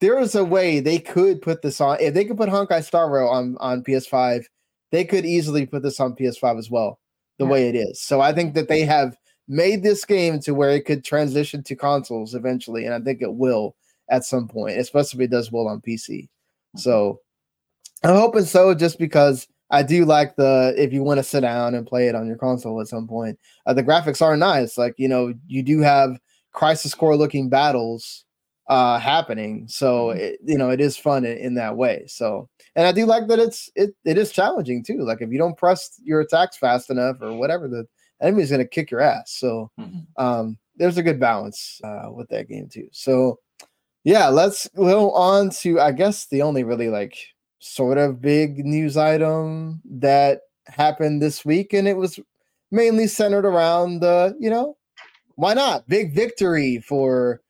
There is a way they could put this on. If they could put Honkai Star Rail on on PS5, they could easily put this on PS5 as well the way it is. So I think that they have made this game to where it could transition to consoles eventually, and I think it will at some point, especially if it does well on PC. Mm-hmm. So I'm hoping so, just because I do like the if you want to sit down and play it on your console at some point. Uh, the graphics are nice, like you know, you do have crisis core looking battles uh happening so mm-hmm. it, you know it is fun in, in, that way so and i do like that it's it it is challenging too like if you don't press your attacks fast enough or whatever the enemy's going to kick your ass so mm-hmm. um there's a good balance uh with that game too so yeah let's go on to i guess the only really like sort of big news item that happened this week and it was mainly centered around the you know why not big victory for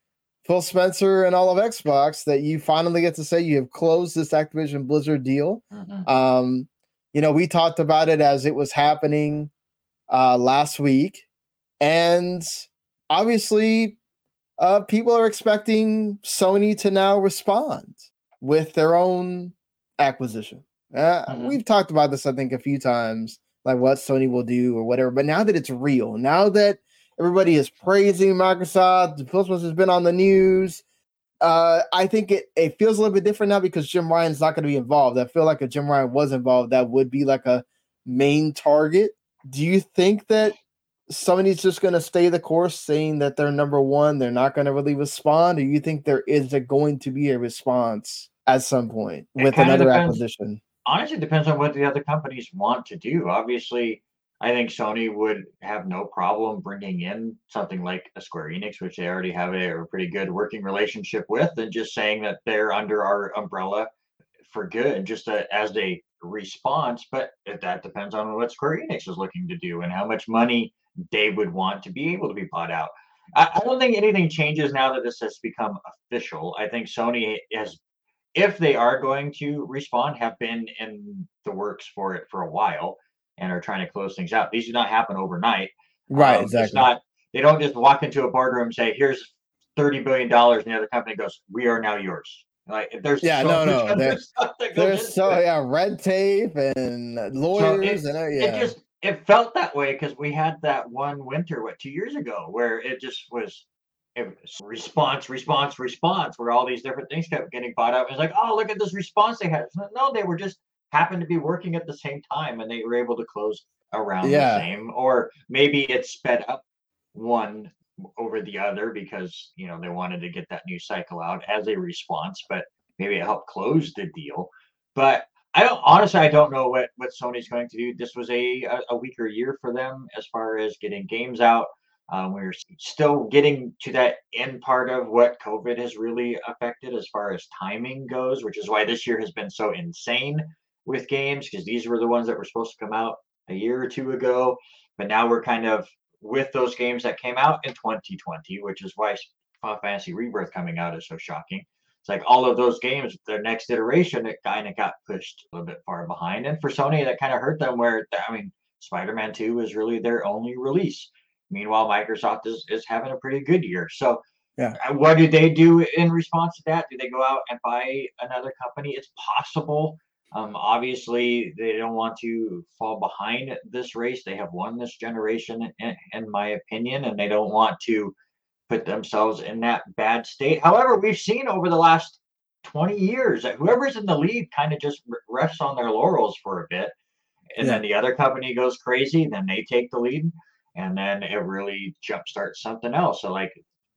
Phil Spencer and all of Xbox that you finally get to say you have closed this Activision Blizzard deal. Mm-hmm. Um, you know, we talked about it as it was happening uh, last week, and obviously, uh, people are expecting Sony to now respond with their own acquisition. Uh, mm-hmm. We've talked about this, I think, a few times, like what Sony will do or whatever. But now that it's real, now that Everybody is praising Microsoft. Christmas has been on the news. Uh, I think it, it feels a little bit different now because Jim Ryan's not going to be involved. I feel like if Jim Ryan was involved, that would be like a main target. Do you think that somebody's just going to stay the course saying that they're number one? They're not going to really respond? Or you think there is a, going to be a response at some point with another depends, acquisition? Honestly, it depends on what the other companies want to do. Obviously, I think Sony would have no problem bringing in something like a Square Enix, which they already have a, a pretty good working relationship with, and just saying that they're under our umbrella for good, just a, as a response. But uh, that depends on what Square Enix is looking to do and how much money they would want to be able to be bought out. I, I don't think anything changes now that this has become official. I think Sony has, if they are going to respond, have been in the works for it for a while and are trying to close things out. These do not happen overnight. Right, um, exactly. It's not they don't just walk into a boardroom and say, "Here's thirty billion dollars," and the other company goes, "We are now yours." Like there's yeah, so no, no, there's, there's so yeah, red tape and lawyers so it, and uh, yeah. It just it felt that way because we had that one winter, what two years ago, where it just was it was response, response, response, where all these different things kept getting bought up. It's like, oh, look at this response they had. No, they were just happened to be working at the same time and they were able to close around yeah. the same or maybe it sped up one over the other because you know they wanted to get that new cycle out as a response but maybe it helped close the deal but i don't honestly i don't know what what sony's going to do this was a a weaker year for them as far as getting games out um, we're still getting to that end part of what covid has really affected as far as timing goes which is why this year has been so insane with games because these were the ones that were supposed to come out a year or two ago. But now we're kind of with those games that came out in 2020, which is why Final Fantasy Rebirth coming out is so shocking. It's like all of those games, their next iteration, it kind of got pushed a little bit far behind. And for Sony, that kind of hurt them. Where I mean, Spider-Man 2 is really their only release. Meanwhile, Microsoft is is having a pretty good year. So Yeah. Uh, What do they do in response to that? Do they go out and buy another company? It's possible. Um, obviously, they don't want to fall behind this race. They have won this generation, in, in my opinion, and they don't want to put themselves in that bad state. However, we've seen over the last 20 years that whoever's in the lead kind of just rests on their laurels for a bit. And then the other company goes crazy, then they take the lead, and then it really jumpstarts something else. So, like,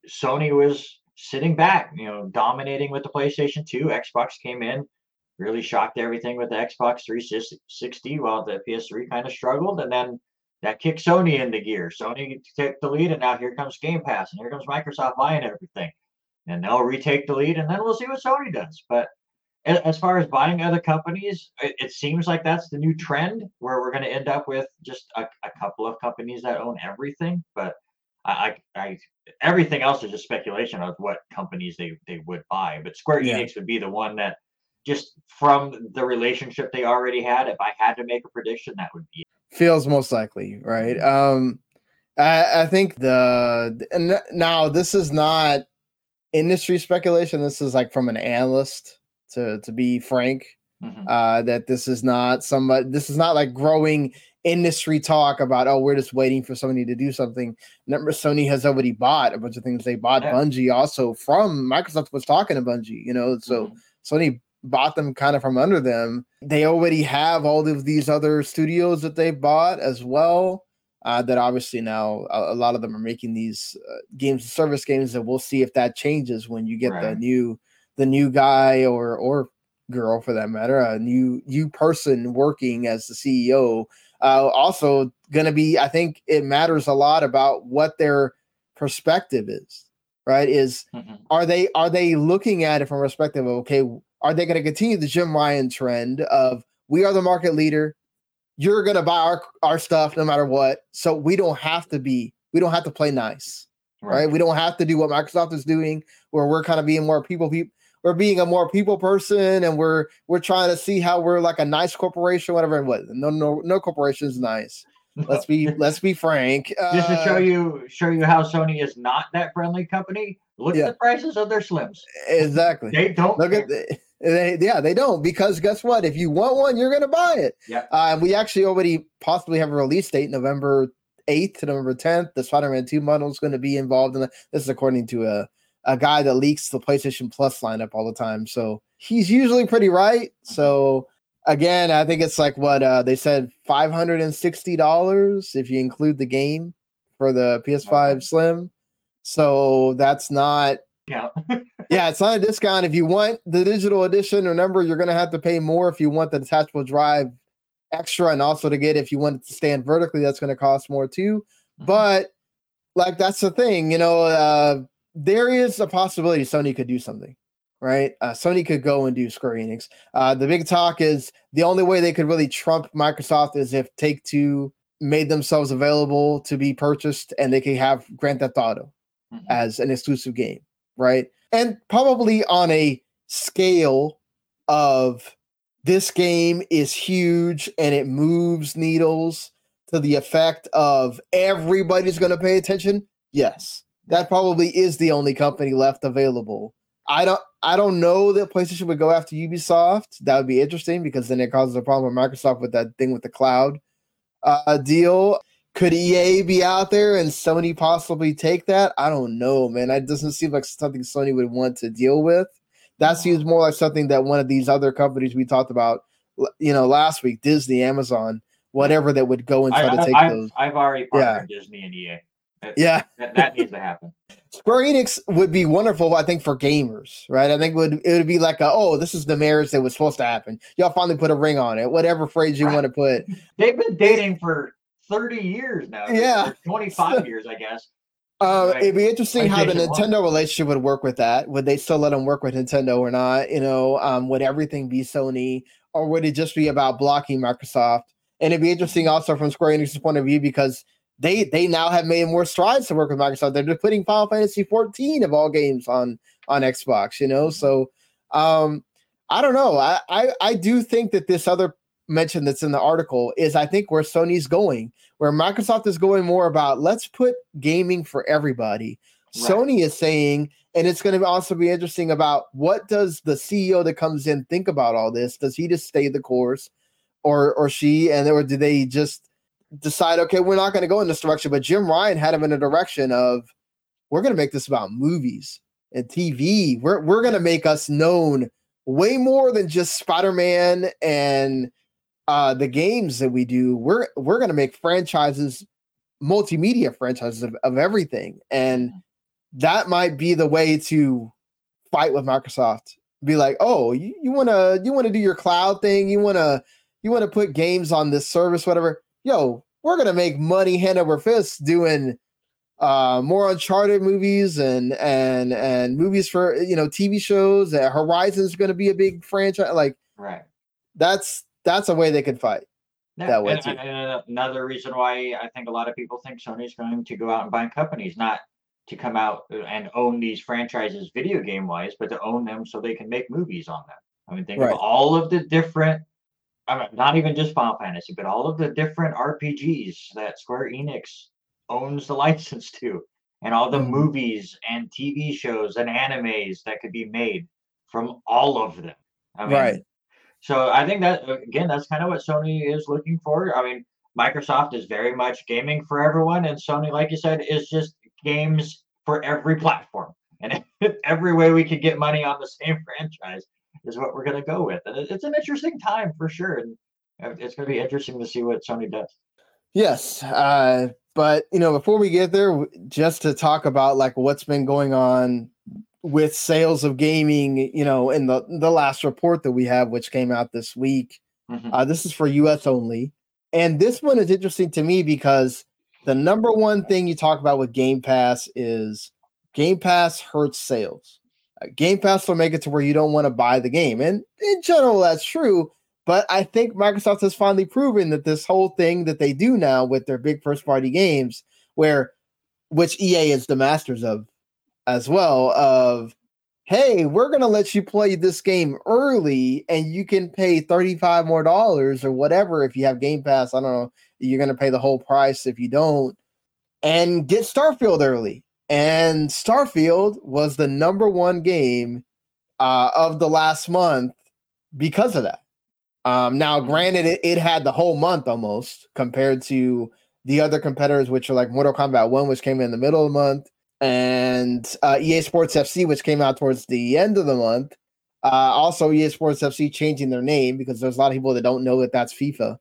Sony was sitting back, you know, dominating with the PlayStation 2. Xbox came in, really shocked everything with the Xbox 360, while the PS3 kind of struggled. And then that kicked Sony into gear. Sony took the lead, and now here comes Game Pass, and here comes Microsoft buying everything. And they'll retake the lead, and then we'll see what Sony does. But as far as buying other companies, it, seems like that's the new trend where we're going to end up with just a, a couple of companies that own everything. But I, I, I, everything else is just speculation of what companies they, they would buy. But Square Yeah. Enix would be the one that, just from the relationship they already had, if I had to make a prediction, that would be. Feels most likely, right? Um, I, I think the and now this is not industry speculation. This is like from an analyst. To to be frank, Mhm. uh, that this is not somebody. This is not like growing industry talk about oh we're just waiting for somebody to do something. Remember, Sony has already bought a bunch of things. They bought Yeah. Bungie also from Microsoft was talking to Bungie, you know. So Mhm. Sony bought them kind of from under them. They already have all of these other studios that they bought as well. Uh, that obviously now a, a lot of them are making these uh, games service games that we'll see if that changes when you get the new the new guy or or girl for that matter a new new person working as the CEO. Uh, also going to be I think it matters a lot about what their perspective is. Right? Is Mhm. are they are they looking at it from a perspective of okay are they going to continue the jim ryan trend of we are the market leader you're going to buy our, our stuff no matter what so we don't have to be we don't have to play nice right, we don't have to do what microsoft is doing where we're kind of being more people people we're being a more people person and we're we're trying to see how we're like a nice corporation whatever and what no no no corporation is nice let's be let's be frank just to show Uh, you show you how Sony is not that friendly company. Look Yeah. at the prices of their slims. exactly They don't Look care. at the, they, yeah, they don't because guess what? If you want one, you're gonna buy it. Yeah. Uh, we actually already possibly have a release date, November eighth to November tenth. The Spider-Man Two model is going to be involved in it. This is according to a a guy that leaks the PlayStation Plus lineup all the time. So he's usually pretty right. So again, I think it's like what uh, they said, five hundred and sixty dollars if you include the game for the PS5 Okay. Slim. So that's not Yeah. yeah, it's not a discount. If you want the digital edition, remember you're gonna have to pay more if you want the detachable drive extra, and also to get if you want it to stand vertically, that's gonna cost more too. Mhm. But like that's the thing, you know, uh, there is a possibility Sony could do something, right? Uh, Sony could go and do Square Enix. Uh, the big talk is the only way they could really trump Microsoft is if Take Two made themselves available to be purchased, and they could have Grand Theft Auto Mhm. as an exclusive game, right? And probably on a scale of this game is huge and it moves needles to the effect of everybody's going to pay attention. Yes, that probably is the only company left available. I don't I don't know that PlayStation would go after Ubisoft. That would be interesting because then it causes a problem with Microsoft with that thing with the cloud uh, deal. Could EA be out there and Sony possibly take that? I don't know, man. That doesn't seem like something Sony would want to deal with. That seems more like something that one of these other companies we talked about, you know, last week, Disney, Amazon, whatever, that would go and try to take I, those. I've, I've already Yeah. partnered Disney and EA. That, Yeah, that, that needs to happen. Square Enix would be wonderful, I think, for gamers, right? I think it would it would be like, a, oh, this is the marriage that was supposed to happen. Y'all finally put a ring on it, whatever phrase you Right. want to put. They've been dating for 30 years now. Yeah. 25 years, I guess. Uh, Right. it'd be interesting how the PlayStation One. Nintendo relationship would work with that. Would they still let them work with Nintendo or not? You know, um, would everything be Sony, or would it just be about blocking Microsoft? And it'd be interesting also from Square Enix's point of view because they they now have made more strides to work with Microsoft. They're just putting Final Fantasy 14 of all games on on Xbox. You know, so um, I don't know. I, I I do think that this other mention that's in the article is I think where Sony's going, where Microsoft is going more about let's put gaming for everybody. Right. Sony is saying, and it's going to also be interesting about what does the CEO that comes in think about all this? Does he just stay the course, or or she, and or do they just decide, okay, we're not going to go in this direction? But Jim Ryan had him in a direction of, we're going to make this about movies and TV. We're we're going to make us known way more than just Spider-Man and uh, the games that we do. We're we're going to make franchises, multimedia franchises of, of everything, and that might be the way to fight with Microsoft. Be like, oh, you, you wanna you wanna do your cloud thing, you wanna you wanna put games on this service, whatever. Yo, we're gonna make money hand over fist doing uh more uncharted movies and and and movies for you know tv shows horizon's going to be a big franchise like right that's that's a way they could fight yeah, that way and, too. and another reason why i think a lot of people think sony's going to go out and buy companies not to come out and own these franchises video game wise, but to own them so they can make movies on them. I mean, think right. of all of the different, I mean, not even just Final Fantasy, but all of the different RPGs that Square Enix owns the license to, and all the mm-hmm. movies and TV shows and animes that could be made from all of them. I mean, right. So I think that again, that's kind of what Sony is looking for. I mean, Microsoft is very much gaming for everyone, and Sony, like you said, is just games for every platform. And every way we could get money on the same franchise is what we're going to go with. And it's an interesting time for sure. And it's going to be interesting to see what Sony does. Yes. Uh, but, you know, before we get there, just to talk about like what's been going on with sales of gaming, you know, in the, the last report that we have, which came out this week. Mm-hmm. Uh, this is for US only. And this one is interesting to me because the number one thing you talk about with Game Pass is Game Pass hurts sales. Uh, game Pass will make it to where you don't want to buy the game. And in general, that's true. But I think Microsoft has finally proven that this whole thing that they do now with their big first party games, where which EA is the masters of as well, of hey, we're gonna let you play this game early and you can pay 35 more dollars or whatever if you have Game Pass. I don't know you're going to pay the whole price if you don't. And get Starfield early. And Starfield was the number one game uh, of the last month because of that. Um, now, mm-hmm. granted, it, it had the whole month almost compared to the other competitors, which are like Mortal Kombat 1, which came in the middle of the month, and uh, EA Sports FC, which came out towards the end of the month. Uh, also, EA Sports FC changing their name because there's a lot of people that don't know that that's FIFA,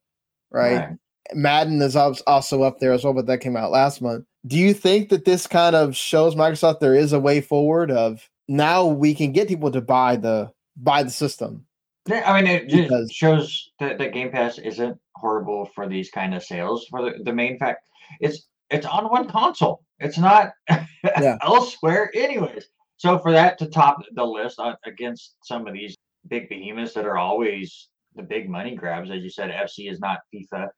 right? right. Madden is also up there as well, but that came out last month. Do you think that this kind of shows Microsoft there is a way forward of now we can get people to buy the buy the system? Yeah, I mean, it because, shows that, that Game Pass isn't horrible for these kind of sales. For the, the main fact, it's it's on one console. It's not yeah. elsewhere, anyways. So for that to top the list uh, against some of these big behemoths that are always the big money grabs, as you said, FC is not FIFA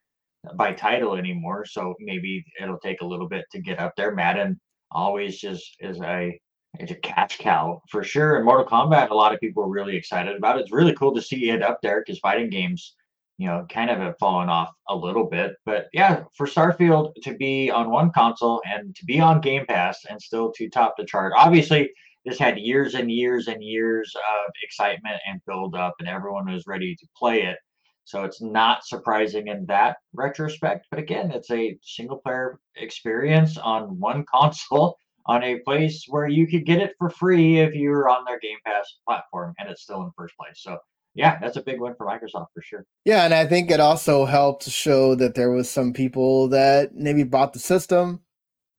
by title anymore. So maybe it'll take a little bit to get up there. Madden always just is a it's a cash cow for sure. And Mortal Kombat, a lot of people are really excited about. It. It's really cool to see it up there because fighting games, you know, kind of have fallen off a little bit. But yeah, for Starfield to be on one console and to be on Game Pass and still to top the chart, obviously this had years and years and years of excitement and build up, and everyone was ready to play it. So it's not surprising in that retrospect. But again, it's a single player experience on one console on a place where you could get it for free if you were on their Game Pass platform and it's still in first place. So yeah, that's a big win for Microsoft for sure. Yeah, and I think it also helped show that there was some people that maybe bought the system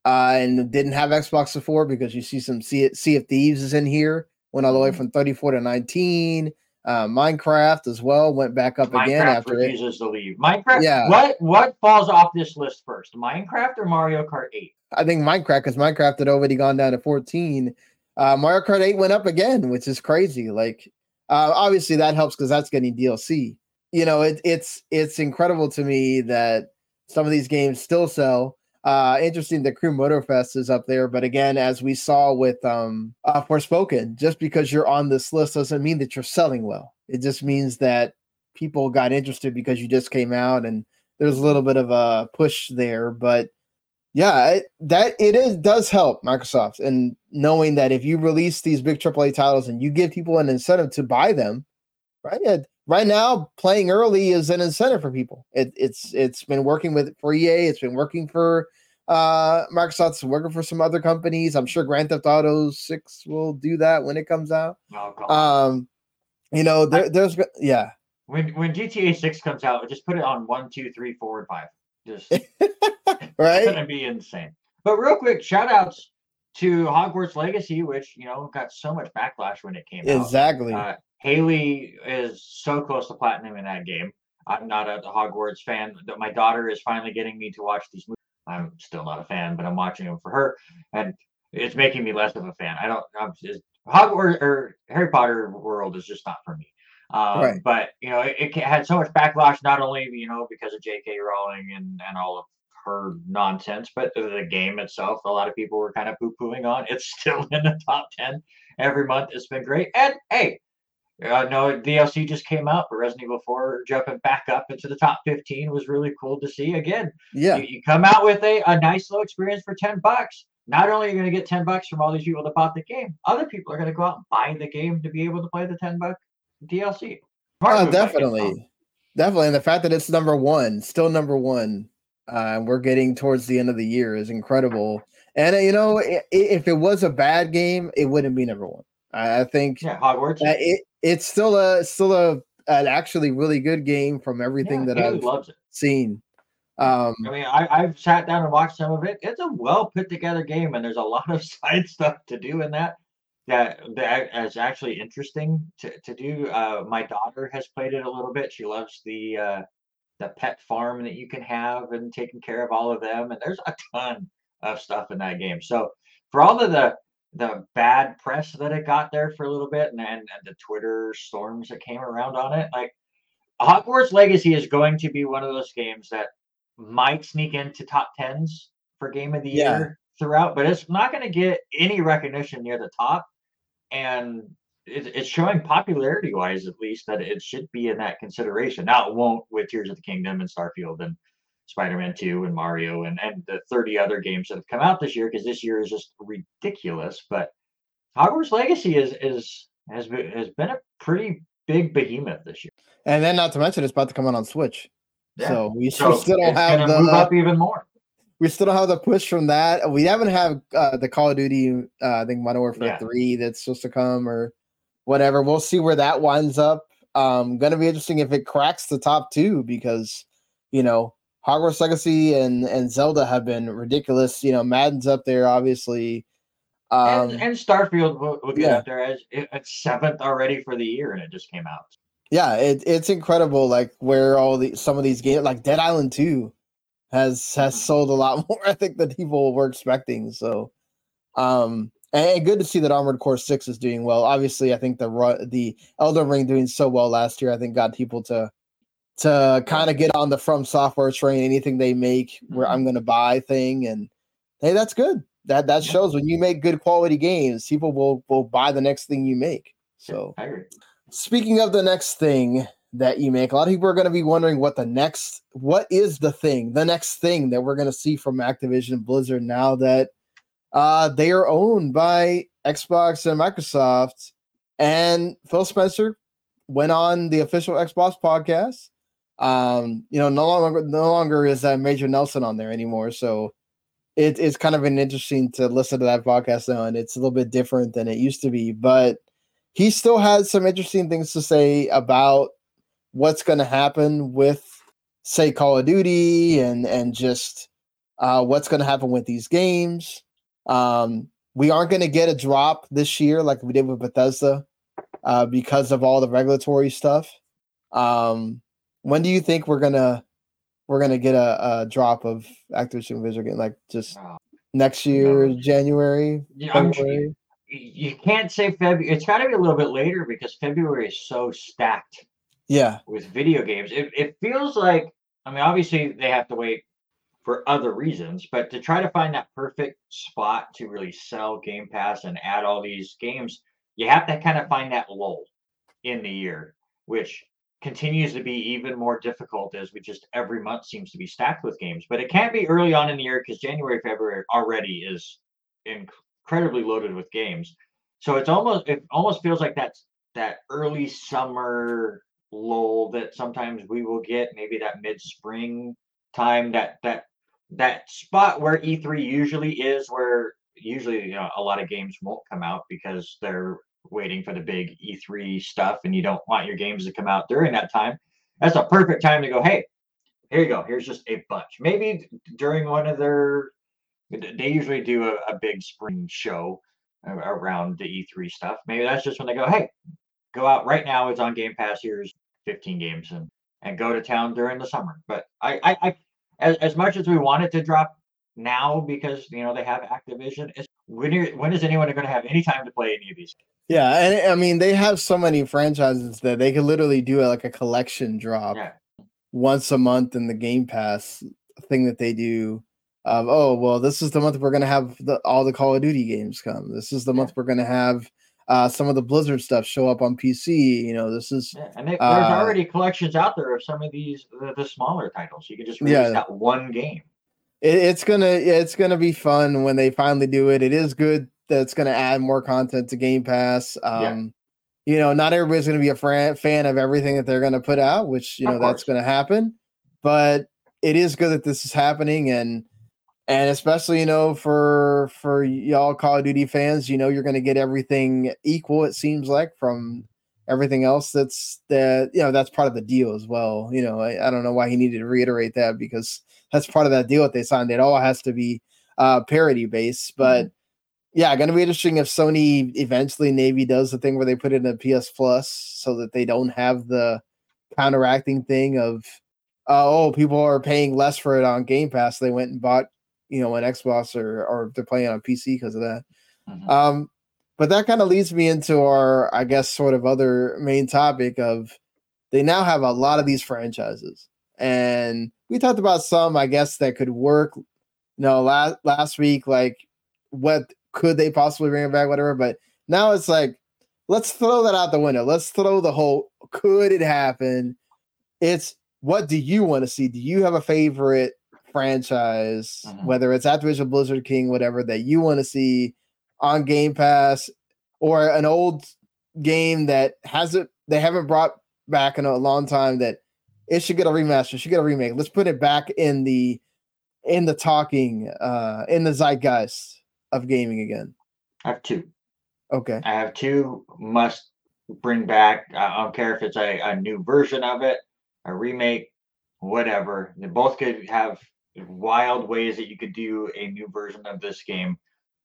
uh, and didn't have Xbox before because you see some Sea, sea of Thieves is in here, went all the way mm-hmm. from 34 to 19. Uh, Minecraft as well went back up Minecraft again after refuses it. to leave. Minecraft. Yeah. What what falls off this list first, Minecraft or Mario Kart 8? I think Minecraft because Minecraft had already gone down to 14. Uh, Mario Kart 8 went up again, which is crazy. Like, uh, obviously that helps because that's getting DLC. You know, it, it's it's incredible to me that some of these games still sell uh interesting that crew motorfest is up there but again as we saw with um uh forspoken just because you're on this list doesn't mean that you're selling well it just means that people got interested because you just came out and there's a little bit of a push there but Yeah, it, that it is does help Microsoft and knowing that if you release these big AAA titles and you give people an incentive to buy them, right? Yeah, right now, playing early is an incentive for people. It, it's it's been working with for EA. It's been working for uh, Microsoft's working for some other companies. I'm sure Grand Theft Auto Six will do that when it comes out. Oh, um, you know, there, there's yeah. When when GTA Six comes out, just put it on one, two, three, four, and five. Just right? It's gonna be insane. But real quick, shout outs to Hogwarts Legacy, which you know got so much backlash when it came exactly. out. Exactly. Uh, Haley is so close to platinum in that game. I'm not a Hogwarts fan. My daughter is finally getting me to watch these movies. I'm still not a fan, but I'm watching them for her, and it's making me less of a fan. I don't. I'm just, Hogwarts or Harry Potter world is just not for me. Um, right. But you know, it, it, had so much backlash, not only you know because of J.K. Rowling and and all of her nonsense, but the game itself, a lot of people were kind of poo pooing on. It's still in the top ten every month. It's been great, and hey, uh, no, DLC just came out, but Resident Evil 4 jumping back up into the top 15 was really cool to see. Again, yeah, you, you come out with a, a nice little experience for 10 bucks. Not only are you going to get 10 bucks from all these people that bought the game, other people are going to go out and buy the game to be able to play the 10 buck DLC. Oh, definitely. Definitely. And the fact that it's number one, still number one, uh, we're getting towards the end of the year is incredible. And, uh, you know, if it was a bad game, it wouldn't be number one. I think yeah, Hogwarts. It, it's still a still a an actually really good game from everything yeah, that I've seen. Um, I mean, I, I've sat down and watched some of it. It's a well put together game, and there's a lot of side stuff to do in that that that is actually interesting to, to do. Uh, my daughter has played it a little bit. She loves the uh, the pet farm that you can have and taking care of all of them. And there's a ton of stuff in that game. So for all of the the bad press that it got there for a little bit and, and, and the Twitter storms that came around on it. Like Hogwarts Legacy is going to be one of those games that might sneak into top tens for game of the yeah. year throughout, but it's not going to get any recognition near the top. And it, it's showing popularity wise, at least, that it should be in that consideration. Now it won't with Tears of the Kingdom and Starfield and Spider-Man 2 and Mario and, and the 30 other games that have come out this year because this year is just ridiculous. But Hogwarts Legacy is is has been has been a pretty big behemoth this year. And then not to mention it's about to come out on Switch. Yeah. So we so still don't have the move up even more. We still don't have the push from that. We haven't had uh, the Call of Duty, uh, I think Modern Warfare yeah. 3 that's supposed to come or whatever. We'll see where that winds up. Um, gonna be interesting if it cracks the top two because you know Hogwarts Legacy and and Zelda have been ridiculous. You know, Madden's up there, obviously. Um, and, and Starfield will, will get yeah. up there as it's seventh already for the year, and it just came out. Yeah, it, it's incredible. Like where all the some of these games, like Dead Island Two, has has mm-hmm. sold a lot more. I think than people were expecting. So, um, and good to see that Armored Core Six is doing well. Obviously, I think the the Elden Ring doing so well last year, I think got people to to kind of get on the from software train anything they make where i'm mm-hmm. going to buy thing and hey that's good that that shows when you make good quality games people will will buy the next thing you make so speaking of the next thing that you make a lot of people are going to be wondering what the next what is the thing the next thing that we're going to see from activision blizzard now that uh they are owned by xbox and microsoft and phil spencer went on the official xbox podcast um, you know, no longer no longer is that Major Nelson on there anymore. So it, it's kind of an interesting to listen to that podcast now, and it's a little bit different than it used to be. But he still has some interesting things to say about what's going to happen with, say, Call of Duty, and and just uh, what's going to happen with these games. Um, we aren't going to get a drop this year like we did with Bethesda uh, because of all the regulatory stuff. Um, when do you think we're gonna we're gonna get a, a drop of Activision Blizzard again? Like just oh, next year, no. January, yeah, February? You can't say February. It's got to be a little bit later because February is so stacked. Yeah, with video games, it it feels like. I mean, obviously they have to wait for other reasons, but to try to find that perfect spot to really sell Game Pass and add all these games, you have to kind of find that lull in the year, which continues to be even more difficult as we just every month seems to be stacked with games. But it can't be early on in the year because January, February already is incredibly loaded with games. So it's almost it almost feels like that's that early summer lull that sometimes we will get, maybe that mid spring time, that that that spot where E3 usually is, where usually you know a lot of games won't come out because they're waiting for the big E3 stuff and you don't want your games to come out during that time. That's a perfect time to go, hey, here you go. Here's just a bunch. Maybe during one of their, they usually do a, a big spring show around the E3 stuff. Maybe that's just when they go, hey, go out right now. It's on Game Pass. Here's 15 games and and go to town during the summer. But I, I, I as, as much as we want it to drop now because you know they have Activision, it's when are, when is anyone going to have any time to play any of these? Yeah, and I mean they have so many franchises that they could literally do like a collection drop Yeah. once a month in the Game Pass thing that they do. Of oh well, this is the month we're gonna have the, all the Call of Duty games come. This is the Yeah. month we're gonna have uh, some of the Blizzard stuff show up on PC. You know, this is Yeah, and they, there's Uh, already collections out there of some of these the, the smaller titles. You can just release Yeah. that one game. it, it's gonna it's gonna be fun when they finally do it. It is good that it's gonna add more content to Game Pass. Um, You know, not everybody's gonna be a fran- fan of everything that they're gonna put out, which you Of know that's gonna happen. But it is good that this is happening, and and especially you know for for y'all Call of Duty fans, you know you're gonna get everything equal. It seems like from everything else that's that you know that's part of the deal as well. You know, I, I don't know why he needed to reiterate that because that's part of that deal that they signed. It all has to be uh parity based, but yeah, going to be interesting if Sony eventually Navy does the thing where they put it in a PS Plus so that they don't have the counteracting thing of uh, oh people are paying less for it on Game Pass. They went and bought you know an Xbox or or they're playing on PC because of that. Mhm. Um, but that kind of leads me into our, I guess, sort of other main topic of they now have a lot of these franchises, and we talked about some, I guess, that could work. You know, last last week, like what could they possibly bring it back, whatever. But now it's like, let's throw that out the window. Let's throw the whole could it happen? It's what do you want to see? Do you have a favorite franchise, Mhm. whether it's Activision, Blizzard, King, whatever, that you want to see on Game Pass or an old game that hasn't they haven't brought back in a long time that it should get a remaster, should get a remake. Let's put it back in the in the talking uh in the zeitgeist of gaming again. I have two. Okay. I have two must bring back. I don't care if it's a, a new version of it, a remake, whatever. They both could have wild ways that you could do a new version of this game.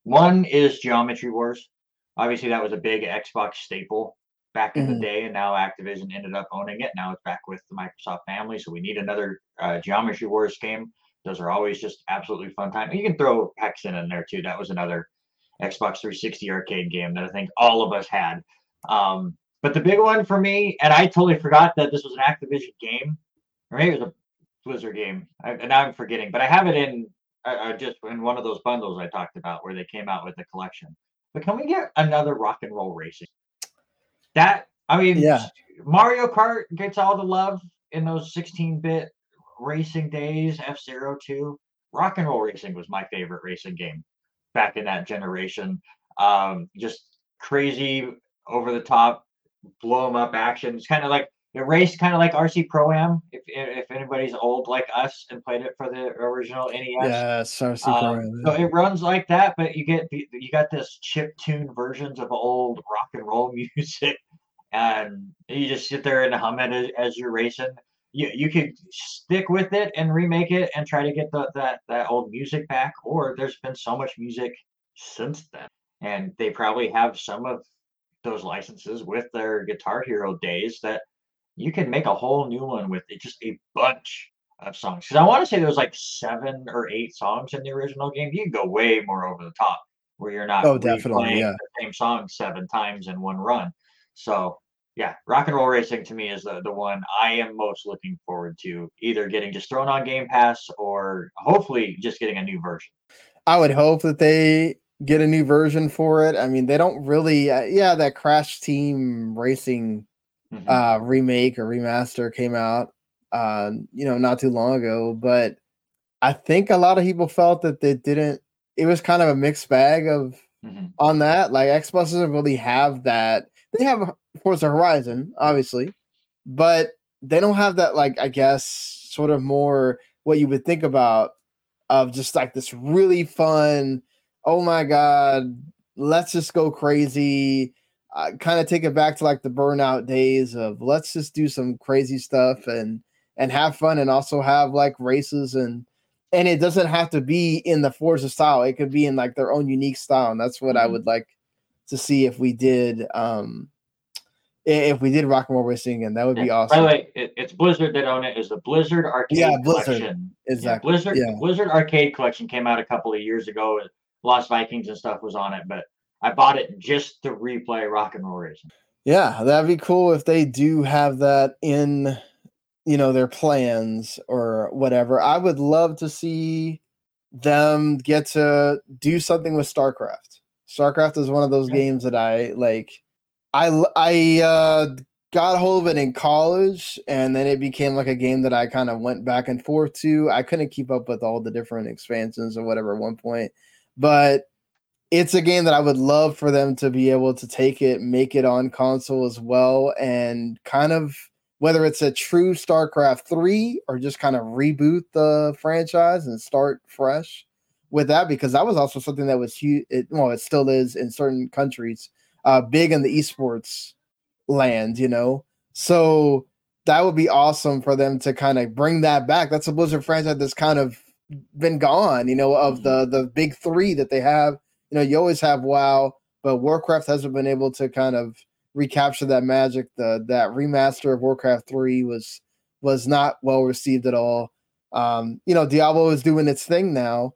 One is Geometry Wars. Obviously, that was a big Xbox staple back in Mhm. the day, and now Activision ended up owning it. Now it's back with the Microsoft family, so we need another uh, Geometry Wars game. Those are always just absolutely fun time. You can throw Hexen in there too. That was another Xbox 360 arcade game that I think all of us had. Um, but the big one for me, and I totally forgot that this was an Activision game, or maybe it was a Blizzard game, I, and now I'm forgetting. But I have it in uh, uh, just in one of those bundles I talked about where they came out with the collection. But can we get another rock and roll racing? That I mean, Yeah. Mario Kart gets all the love in those 16-bit racing days. F Zero Two, Rock and Roll Racing was my favorite racing game back in that generation. Um, just crazy, over the top, blow 'em up action. It's kind of like it raced kind of like RC Pro Am. If if anybody's old like us and played it for the original NES, Yes, RC um, Pro-Am, so it runs like that, but you get the, you got this chip tune versions of old rock and roll music, and you just sit there and hum it as, as you're racing. You you could stick with it and remake it and try to get the, that that old music back, or there's been so much music since then, and they probably have some of those licenses with their Guitar Hero days that you can make a whole new one with it, just a bunch of songs. Because I want to say there was like seven or eight songs in the original game. You can go way more over the top where you're not Oh, definitely, yeah. the same song seven times in one run. So yeah, rock and roll racing to me is the, the one I am most looking forward to, either getting just thrown on Game Pass or hopefully just getting a new version. I would hope that they get a new version for it. I mean, they don't really. Uh, yeah, that Crash Team Racing Mhm. uh remake or remaster came out uh you know not too long ago but i think a lot of people felt that they didn't it was kind of a mixed bag of Mhm. on that like xbox doesn't really have that they have forza horizon obviously but they don't have that like i guess sort of more what you would think about of just like this really fun oh my god let's just go crazy uh, kind of take it back to like the burnout days of let's just do some crazy stuff and and have fun and also have like races and and it doesn't have to be in the Forza style. It could be in like their own unique style, and that's what I Mhm. would like to see if we did um if we did Rock and Roll Racing again. That would be Yeah. awesome. By the way, it, it's Blizzard that own it. Is the Blizzard Arcade Yeah, Blizzard. Collection? Yeah, Exactly. Blizzard Yeah. Blizzard Arcade Collection came out a couple of years ago. Lost Vikings and stuff was on it, but I bought it just to replay Rock and Roll Racing. Yeah, that'd be cool if they do have that in, you know, their plans or whatever. I would love to see them get to do something with StarCraft. StarCraft is one of those Yeah. games that I like. I I uh, got hold of it in college, and then it became like a game that I kind of went back and forth to. I couldn't keep up with all the different expansions or whatever at one point, but it's a game that I would love for them to be able to take it, make it on console as well, and kind of whether it's a true StarCraft 3 or just kind of reboot the franchise and start fresh with that, because that was also something that was huge. It, well, it still is in certain countries, uh, big in the esports land, you know. So that would be awesome for them to kind of bring that back. That's a Blizzard franchise that's kind of been gone, you know, of the the big three that they have you know, you always have WoW, but Warcraft hasn't been able to kind of recapture that magic. The that remaster of Warcraft 3 was was not well received at all. Um, you know, Diablo is doing its thing now.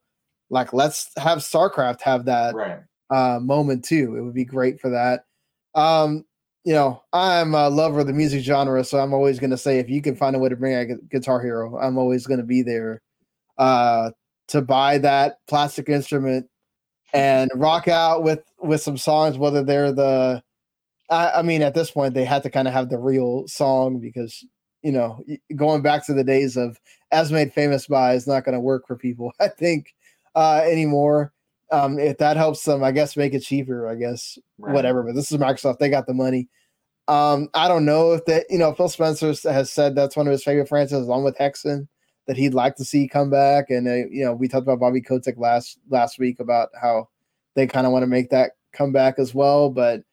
Like, let's have StarCraft have that Right. uh, moment too. It would be great for that. Um, you know, I'm a lover of the music genre, so I'm always going to say if you can find a way to bring a Guitar Hero, I'm always going to be there uh, to buy that plastic instrument and rock out with with some songs, whether they're the. I, I mean, at this point, they had to kind of have the real song because you know, going back to the days of as made famous by is not going to work for people. I think uh, anymore. Um, if that helps them, I guess make it cheaper. I guess Right. whatever. But this is Microsoft; they got the money. Um, I don't know if that. You know, Phil Spencer has said that's one of his favorite franchises, along with Hexen, that he'd like to see come back. And uh, you know, we talked about Bobby Kotick last last week about how they kind of want to make that come back as well. But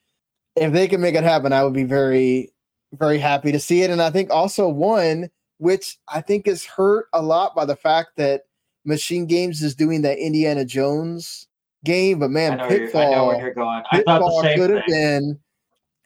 if they can make it happen, I would be very, very happy to see it. And I think also one which I think is hurt a lot by the fact that Machine Games is doing that Indiana Jones game. But man, know, where you're, I know where Pitfall, you're going. I thought Pitfall could have been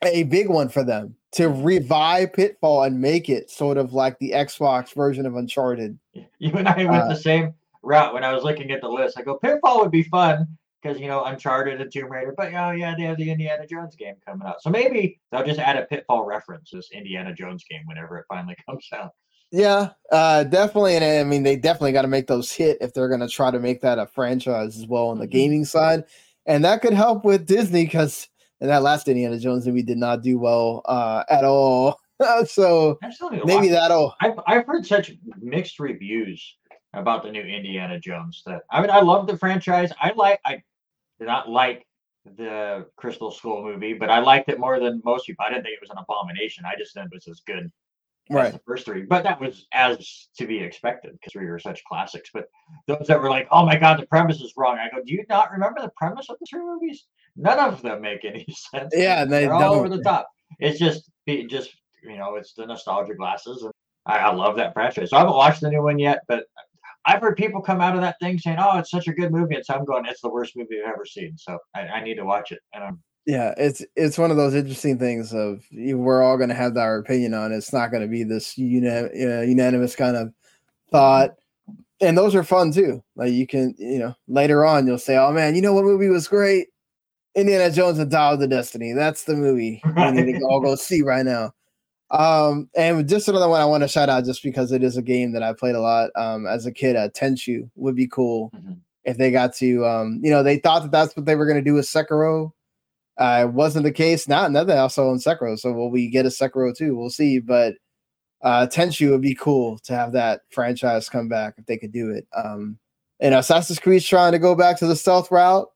a big one for them to revive Pitfall and make it sort of like the Xbox version of Uncharted. You and I went Uh, the same route when I was looking at the list. I go, Pitfall would be fun because you know Uncharted and Tomb Raider, but oh yeah, they have the Indiana Jones game coming out, so maybe they'll just add a Pitfall reference this Indiana Jones game whenever it finally comes out. Yeah, uh, definitely. And I mean, they definitely got to make those hit if they're going to try to make that a franchise as well on the Mhm. gaming side. And that could help with Disney because in that last Indiana Jones movie we did not do well uh, at all. so I still need to maybe that'll. I've I've heard such mixed reviews about the new Indiana Jones that I mean I love the franchise. I like I did not like the Crystal Skull movie, but I liked it more than most people. I didn't think it was an abomination. I just thought it was as good as Right. the first three. But that was as to be expected because three were such classics. But those that were like, oh my god, the premise is wrong. I go, do you not remember the premise of the three movies? None of them make any sense. Yeah, they They're all over the top. It's just just you know, it's the nostalgia glasses and I, I love that franchise. So I haven't watched the new one yet, but I've heard people come out of that thing saying, "Oh, it's such a good movie," and so I'm going, "It's the worst movie I've ever seen." So I, I need to watch it. And I'm Yeah, it's it's one of those interesting things of we're all going to have our opinion on. it. It's not going to be this uni- uh, unanimous kind of thought, and those are fun too. Like you can, you know, later on you'll say, "Oh man, you know what movie was great? Indiana Jones and Dial of the Destiny. That's the movie we need to all go see right now." Um, and just another one I want to shout out just because it is a game that I played a lot um, as a kid. Uh, Tenchu would be cool Mhm. if they got to, um, you know, they thought that that's what they were going to do with Sekiro Uh, wasn't the case. Not nothing also on Sekiro. So will we get a Sekiro too? We'll see. But uh Tenchu would be cool to have that franchise come back if they could do it. Um and Assassin's Creed's trying to go back to the stealth route.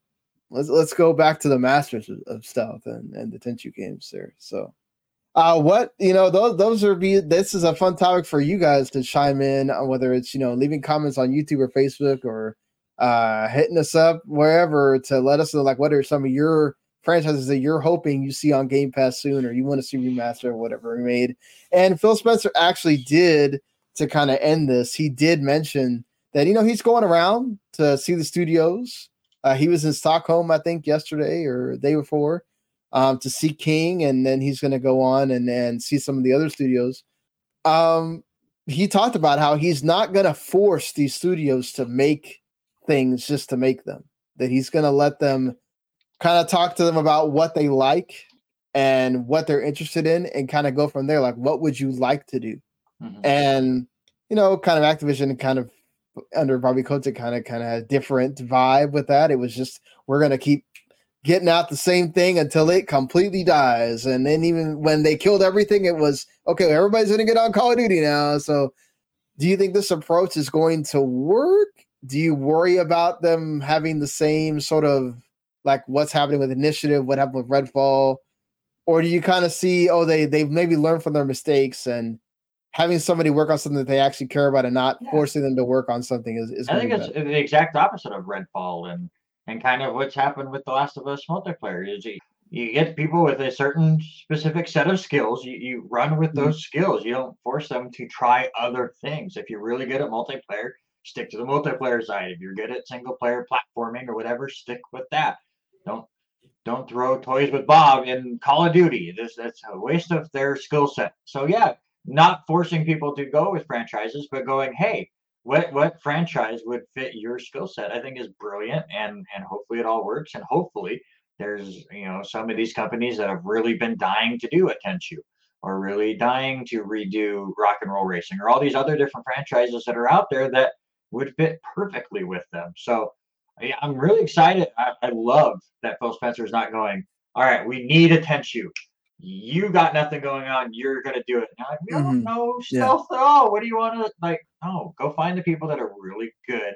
Let's let's go back to the masters of, of stealth and, and the Tenchu games there. So uh what you know those those are be this is a fun topic for you guys to chime in on whether it's you know leaving comments on YouTube or Facebook or uh hitting us up wherever to let us know like what are some of your franchises that you're hoping you see on Game Pass soon or you want to see remaster or whatever made. And Phil Spencer actually did to kind of end this. He did mention that you know he's going around to see the studios. Uh, he was in Stockholm, I think, yesterday or day before, um, to see King, and then he's going to go on and and see some of the other studios. Um, he talked about how he's not going to force these studios to make things just to make them. That he's going to let them kind of talk to them about what they like and what they're interested in, and kind of go from there. Like, what would you like to do? Mhm. and you know, kind of Activision kind of under Bobby Kotick kind of kind of had a different vibe with that. It was just we're gonna keep getting out the same thing until it completely dies. And then even when they killed everything, it was okay, everybody's gonna get on Call of Duty now. So do you think this approach is going to work? Do you worry about them having the same sort of like what's happening with initiative, what happened with Redfall? Or do you kind of see, oh, they they've maybe learned from their mistakes and having somebody work on something that they actually care about and not Yeah. forcing them to work on something is, is I think it's the exact opposite of Redfall and and kind of what's happened with The Last of Us multiplayer is you, you get people with a certain specific set of skills. You, you run with Mhm. those skills. You don't force them to try other things. If you're really good at multiplayer, stick to the multiplayer side. If you're good at single player platforming or whatever, stick with that. Don't don't throw Toys for Bob in Call of Duty. This that's a waste of their skill set. So yeah, not forcing people to go with franchises, but going, hey, what what franchise would fit your skill set? I think is brilliant, and and hopefully it all works, and hopefully there's you know some of these companies that have really been dying to do a Tenchu, or really dying to redo Rock and Roll Racing, or all these other different franchises that are out there that would fit perfectly with them. So yeah, I'm really excited. I, I love that Phil Spencer is not going. All right, we need a Tenchu. You got nothing going on. You're gonna do it. We don't Mhm. know Yeah. stealth at all. What do you want to like? No, go find the people that are really good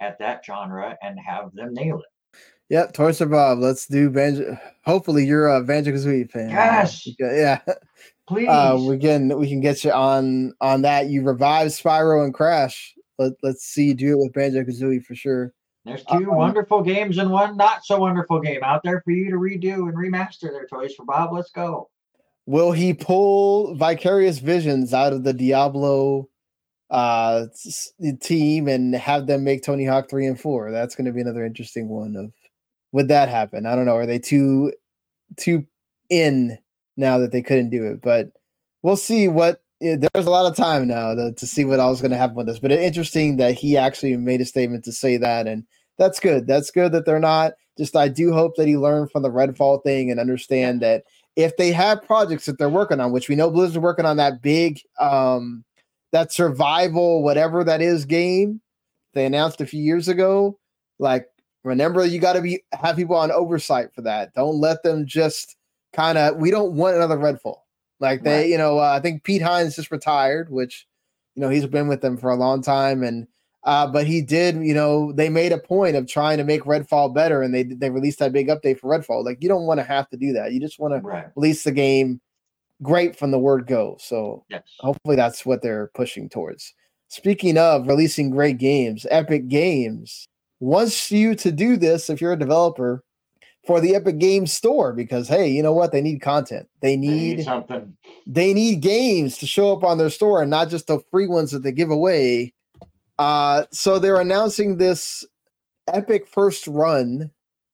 at that genre and have them nail it. Yep, Toys for Bob. Let's do Banjo. Hopefully, you're a Banjo Kazooie fan. uh, Yes. Yeah. Please. Uh, we can we can get you on on that. You revive Spyro and Crash. Let Let's see you do it with Banjo Kazooie for sure. There's two um, wonderful games and one not so wonderful game out there for you to redo and remaster their toys for Bob. Let's go. Will he pull Vicarious Visions out of the Diablo uh team and have them make Tony Hawk 3 and 4? That's going to be another interesting one of would that happen? I don't know. Are they too too in now that they couldn't do it? But we'll see what there's a lot of time now to, to see what else is going to happen with this. But it's interesting that he actually made a statement to say that and that's good. That's good that they're not. Just I do hope that he learned from the Redfall thing and understand that if they have projects that they're working on, which we know Blizzard's working on that big um that survival, whatever that is game they announced a few years ago, like remember you got to be have people on oversight for that. Don't let them just kind of we don't want another Redfall. Like they, Right. you know, uh, I think Pete Hines just retired, which you know he's been with them for a long time, and uh, but he did, you know, they made a point of trying to make Redfall better, and they they released that big update for Redfall. Like you don't want to have to do that. You just want to release the game great from the word go. So Yes. hopefully that's what they're pushing towards. Speaking of releasing great games, Epic Games wants you to do this if you're a developer for the Epic Games Store because hey, you know what? They need content. They They need need something. they need games to show up on their store and not just the free ones that they give away. Uh, so they're announcing this Epic First Run,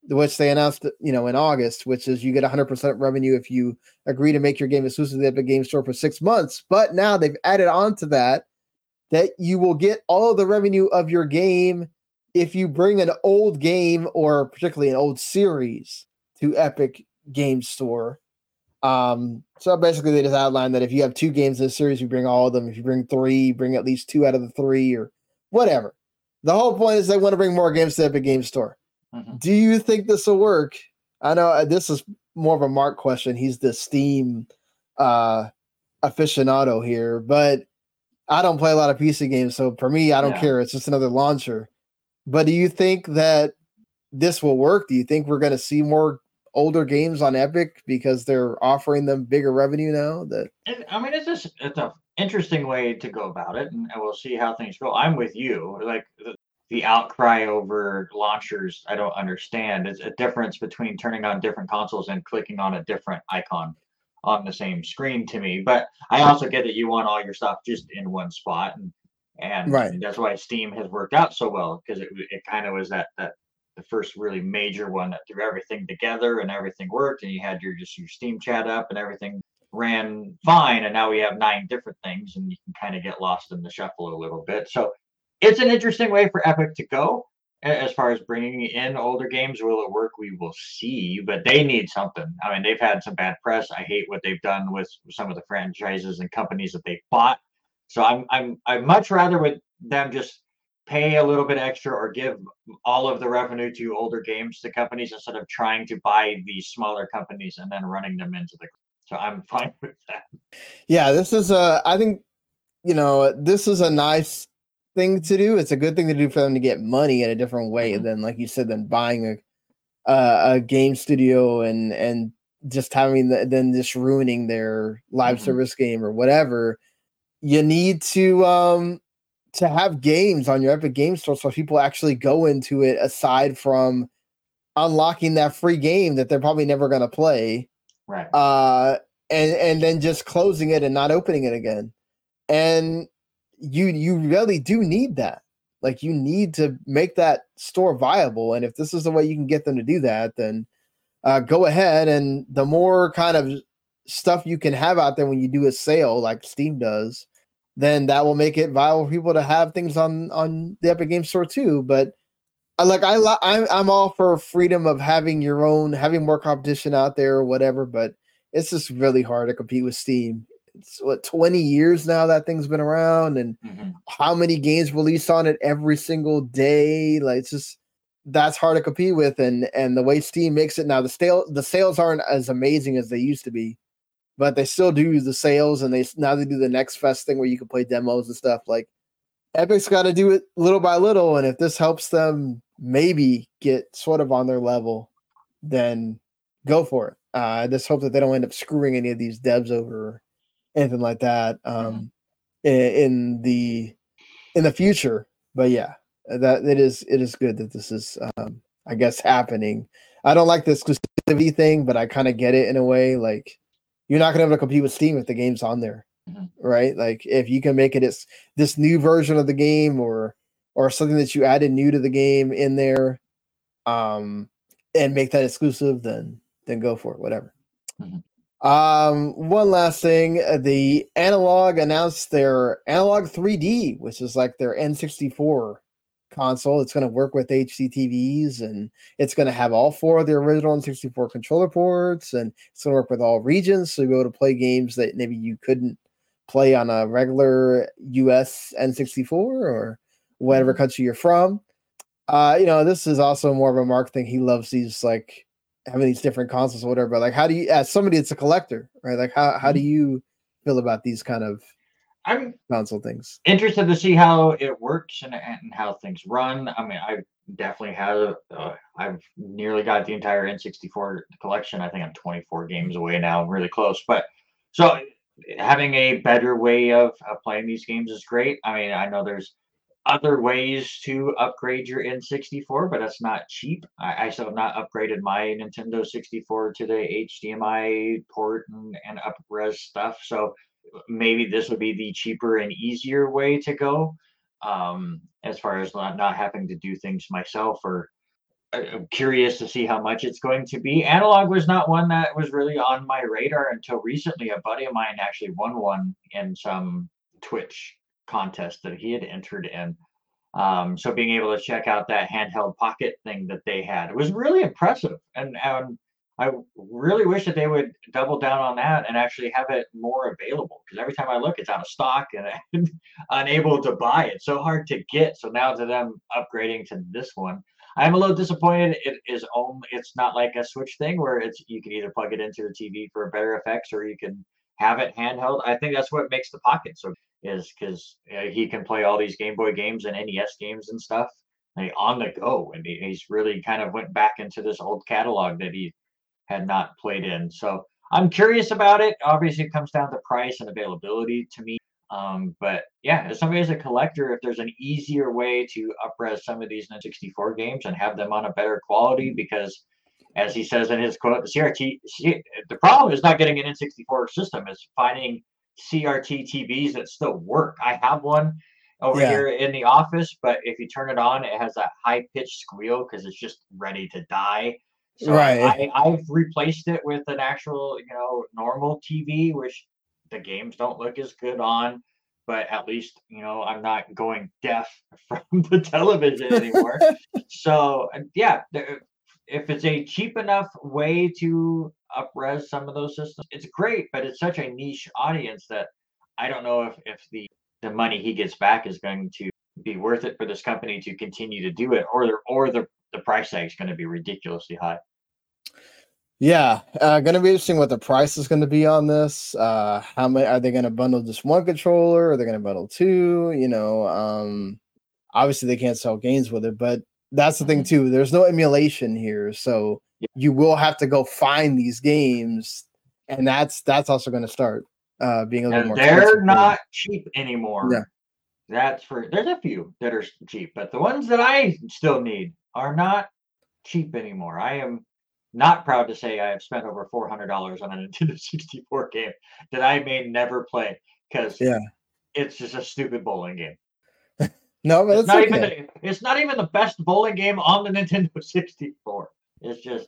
which they announced, you know, in August, which is you get 100% revenue if you agree to make your game exclusive to the Epic Game Store for six months. But now they've added on to that that you will get all of the revenue of your game if you bring an old game or particularly an old series to Epic Game Store. Um, so basically, they just outlined that if you have two games in a series, you bring all of them. If you bring three, you bring at least two out of the three, or whatever. The whole point is they want to bring more games to Epic Game Store. Mhm. Do you think this will work? I know uh, this is more of a Mark question. He's the Steam uh aficionado here, but I don't play a lot of PC games, so for me, I don't yeah. care. It's just another launcher. But do you think that this will work? Do you think we're going to see more older games on Epic because they're offering them bigger revenue now? That I mean, it's just it's an interesting way to go about it, and, we'll see how things go. I'm with you. Like the, the outcry over launchers, I don't understand. It's a difference between turning on different consoles and clicking on a different icon on the same screen to me. But I also get that you want all your stuff just in one spot, and and right. that's why Steam has worked out so well because it it kind of was that that the first really major one that threw everything together and everything worked, and you had your just your Steam chat up and everything ran fine, and now we have nine different things, and you can kind of get lost in the shuffle a little bit. So it's an interesting way for Epic to go as far as bringing in older games. Will it work? We will see but they need something. I mean they've had some bad press. I hate what they've done with some of the franchises and companies that they bought so i'm i'm i'd much rather with them just pay a little bit extra or give all of the revenue to older games to companies instead of trying to buy these smaller companies and then running them into the so i'm fine with that yeah this is a i think you know this is a nice thing to do. It's a good thing to do for them to get money in a different way mm-hmm. than, like you said, than buying a uh, a game studio and and just having the, then just ruining their live mm-hmm. service game or whatever. You need to um to have games on your Epic Game Store so people actually go into it aside from unlocking that free game that they're probably never going to play. Right. Uh and and then just closing it and not opening it again. And you you really do need that. Like you need to make that store viable. And if this is the way you can get them to do that, then uh, go ahead. And the more kind of stuff you can have out there when you do a sale, like Steam does, then that will make it viable for people to have things on on the Epic Game Store too. But I like I I'm I'm all for freedom of having your own, having more competition out there or whatever. But it's just really hard to compete with Steam it's what 20 years now that thing's been around and mm-hmm. how many games released on it every single day like it's just that's hard to compete with and and the way steam makes it now the sale the sales aren't as amazing as they used to be but they still do the sales and they now they do the next fest thing where you can play demos and stuff like epic's got to do it little by little and if this helps them maybe get sort of on their level then go for it uh, i just hope that they don't end up screwing any of these devs over anything like that um, mm-hmm. in, in, the in the future. But yeah, that it is it is good that this is um, I guess happening. I don't like the exclusivity thing, but I kind of get it in a way. Like you're not gonna be able to compete with Steam if the game's on there, mm-hmm. right? Like if you can make it as this new version of the game or or something that you added new to the game in there, um, and make that exclusive, then then go for it. Whatever. Mm-hmm. Um, one last thing, uh, the Analogue announced their Analogue 3D, which is like their N64 console. It's going to work with HD TVs and it's going to have all four of the original N64 controller ports and it's going to work with all regions. So you'll be able to play games that maybe you couldn't play on a regular US N64 or whatever mm-hmm. country you're from. Uh, you know, this is also more of a Mark thing. He loves these like having these different consoles or whatever. But like, how do you, as somebody that's a collector, right? Like, how how do mm-hmm. you feel about these kind of I'm console things? Interested to see how it works and, and how things run. I mean, I definitely have. Uh, I've nearly got the entire N64 collection. I think I'm 24 games away now. I'm really close, but so having a better way of, of playing these games is great. I mean, I know there's other ways to upgrade your N64, but that's not cheap. I, I still have not upgraded my Nintendo 64 to the HDMI port and, and up res stuff. So maybe this would be the cheaper and easier way to go um, as far as not, not having to do things myself or I'm curious to see how much it's going to be. Analogue was not one that was really on my radar until recently. A buddy of mine actually won one in some Twitch contest that he had entered in. Um, so being able to check out that handheld pocket thing that they had it was really impressive, and um, I really wish that they would double down on that and actually have it more available. Because every time I look, it's out of stock and I'm unable to buy it. So hard to get. So now to them upgrading to this one, I'm a little disappointed. It is only it's not like a Switch thing where it's you can either plug it into the TV for better effects or you can have it handheld. I think that's what makes the Pocket so is because uh, he can play all these Game Boy games and NES games and stuff like, on the go, and he, he's really kind of went back into this old catalog that he had not played in. So I'm curious about it. Obviously, it comes down to price and availability to me. Um, but yeah, as somebody as a collector, if there's an easier way to upres some of these N 64 games and have them on a better quality, because as he says in his quote, the CRT, the problem is not getting an N64 system; is finding CRT TVs that still work. I have one over yeah. here in the office, but if you turn it on, it has a high pitched squeal because it's just ready to die. So right. I, I've replaced it with an actual, you know, normal TV, which the games don't look as good on, but at least, you know, I'm not going deaf from the television anymore. so, uh, yeah, if it's a cheap enough way to upres some of those systems, it's great, but it's such a niche audience that I don't know if, if the, the money he gets back is going to be worth it for this company to continue to do it or the, or the the price tag is going to be ridiculously high. Yeah, uh, going to be interesting what the price is going to be on this. Uh, how many are they going to bundle just one controller? Are they going to bundle two? You know, um, obviously they can't sell games with it, but that's the thing too. There's no emulation here, so yeah. you will have to go find these games, and that's that's also going to start uh, being a little and more. They're not cheap anymore. Yeah. That's for there's a few that are cheap, but the ones that I still need are not cheap anymore. I am not proud to say I have spent over four hundred dollars on a Nintendo 64 game that I may never play because yeah, it's just a stupid bowling game. no, but it's not okay. even it's not even the best bowling game on the Nintendo 64. It's just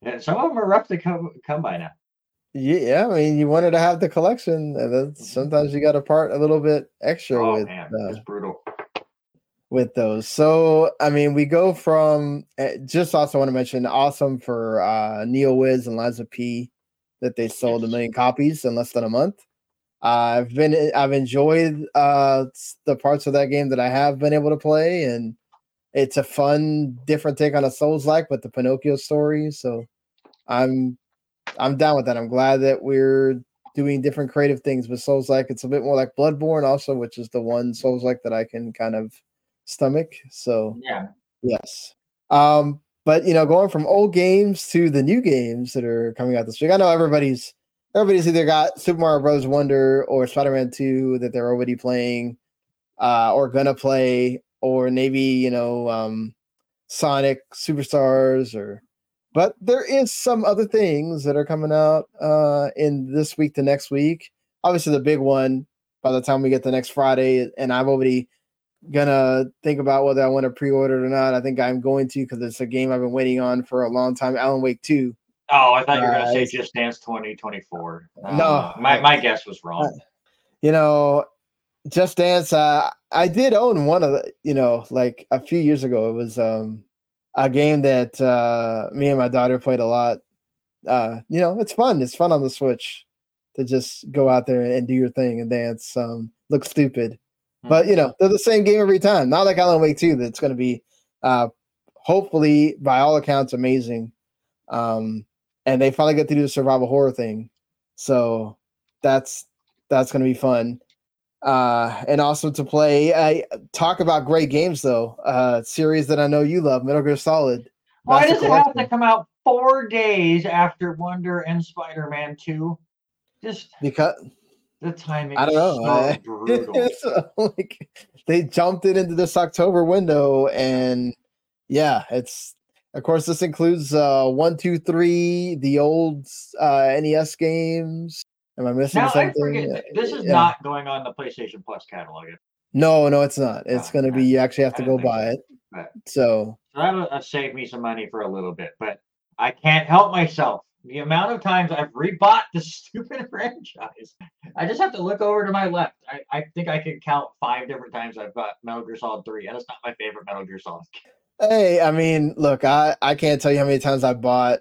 and some of them are rough to come come by now. Yeah, I mean, you wanted to have the collection. Mm-hmm. Sometimes you got to part a little bit extra oh, with. Man, uh, it's brutal with those. So, I mean, we go from uh, just also want to mention awesome for uh, NeoWiz and Lies of P that they sold a million copies in less than a month. Uh, I've been I've enjoyed uh, the parts of that game that I have been able to play, and it's a fun, different take on a Souls like with the Pinocchio story. So, I'm I'm down with that. I'm glad that we're doing different creative things with Souls like. It's a bit more like Bloodborne, also, which is the one Souls like that I can kind of stomach. So yeah, yes. Um, but you know, going from old games to the new games that are coming out this week, I know everybody's everybody's either got Super Mario Bros. Wonder or Spider Man Two that they're already playing, uh, or gonna play, or maybe you know, um, Sonic Superstars or. But there is some other things that are coming out uh, in this week to next week. Obviously, the big one by the time we get to next Friday, and I've already gonna think about whether I want to pre-order it or not. I think I'm going to because it's a game I've been waiting on for a long time. Alan Wake Two. Oh, I thought you were gonna uh, say Just Dance 2024. Uh, no, my my guess was wrong. Uh, you know, Just Dance. Uh, I did own one of the. You know, like a few years ago, it was um a game that uh me and my daughter played a lot. Uh, you know, it's fun. It's fun on the Switch to just go out there and do your thing and dance. Um, look stupid but you know, they're the same game every time. Not like Alan Wake 2 that's going to be uh hopefully by all accounts amazing. Um and they finally get to do the survival horror thing. So that's that's going to be fun. Uh and also to play I talk about great games though. Uh series that I know you love, Metal Gear Solid. Why does it have to come out 4 days after Wonder and Spider-Man 2? Just because the timing I don't know. So brutal. it's, uh, like they jumped it into this October window, and yeah, it's of course this includes uh one, two, three, the old uh NES games. Am I missing now, something? I forget, this is yeah. not going on the PlayStation Plus catalog. No, no, it's not. It's oh, going to be you actually have to go buy it. So, so that'll save me some money for a little bit, but I can't help myself the amount of times I've rebought this stupid franchise. I just have to look over to my left. I, I think I can count five different times I've bought Metal Gear Solid 3, and it's not my favorite Metal Gear Solid. Hey, I mean, look, I, I can't tell you how many times I bought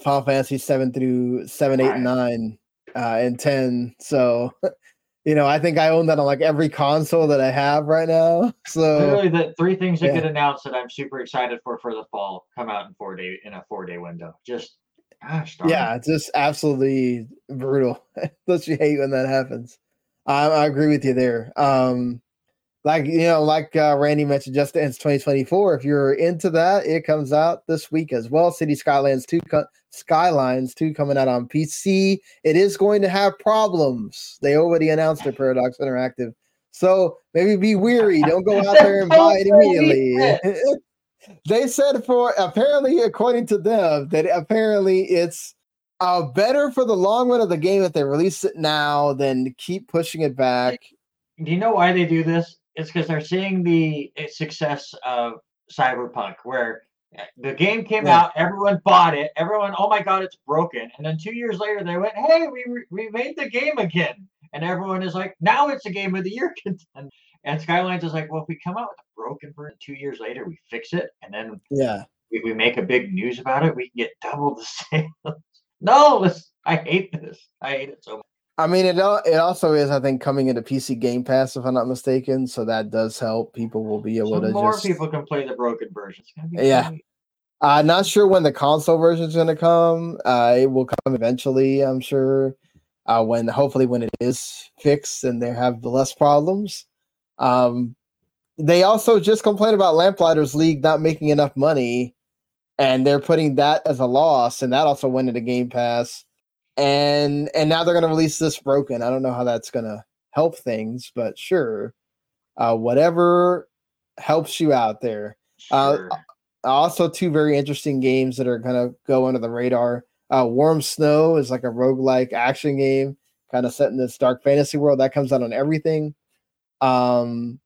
Final Fantasy 7 through 7, 8, and 9 uh, and 10. So, you know, I think I own that on like every console that I have right now. So Literally, the three things that Yeah. get announced that I'm super excited for for the fall come out in four day in a four day window. Just gosh, darn. yeah, it's just absolutely brutal. Don't you hate when that happens? I, I agree with you there. Um, like you know, like uh, Randy mentioned, Just Dance 2024. If you're into that, it comes out this week as well. City Skylines 2, co- Skylines 2 coming out on PC. It is going to have problems. They already announced it, Paradox Interactive. So maybe be weary. Don't go out there and buy it immediately. they said for apparently, according to them, that apparently it's uh, better for the long run of the game if they release it now than keep pushing it back. Do you know why they do this? It's because they're seeing the uh, success of Cyberpunk, where uh, the game came Yeah. out, everyone bought it, everyone, oh my god, it's broken, and then two years later they went, hey, we re- we made the game again, and everyone is like, now it's a game of the year contender. And Skylines is like, well, if we come out with a broken version two years later, we fix it, and then Yeah. we, we make a big news about it, we can get double the sales. no, this, I hate this. I hate it so much. I mean, it it also is, I think, coming into PC Game Pass, if I'm not mistaken. So that does help. People will be able So to more just. people can play the broken version. It's gonna be Yeah. great. Uh, not sure when the console version is going to come. Uh, it will come eventually, I'm sure. Uh, when hopefully when it is fixed and they have the less problems. Um, they also just complained about Lamplighters League not making enough money, and they're putting that as a loss, and that also went into Game Pass. And and now they're going to release this broken. I don't know how that's going to help things, but sure, uh, whatever helps you out there. Uh, also two very interesting games that are gonna go under the radar. Uh, Warm Snow is like a roguelike action game, kind of set in this dark fantasy world that comes out on everything. Um,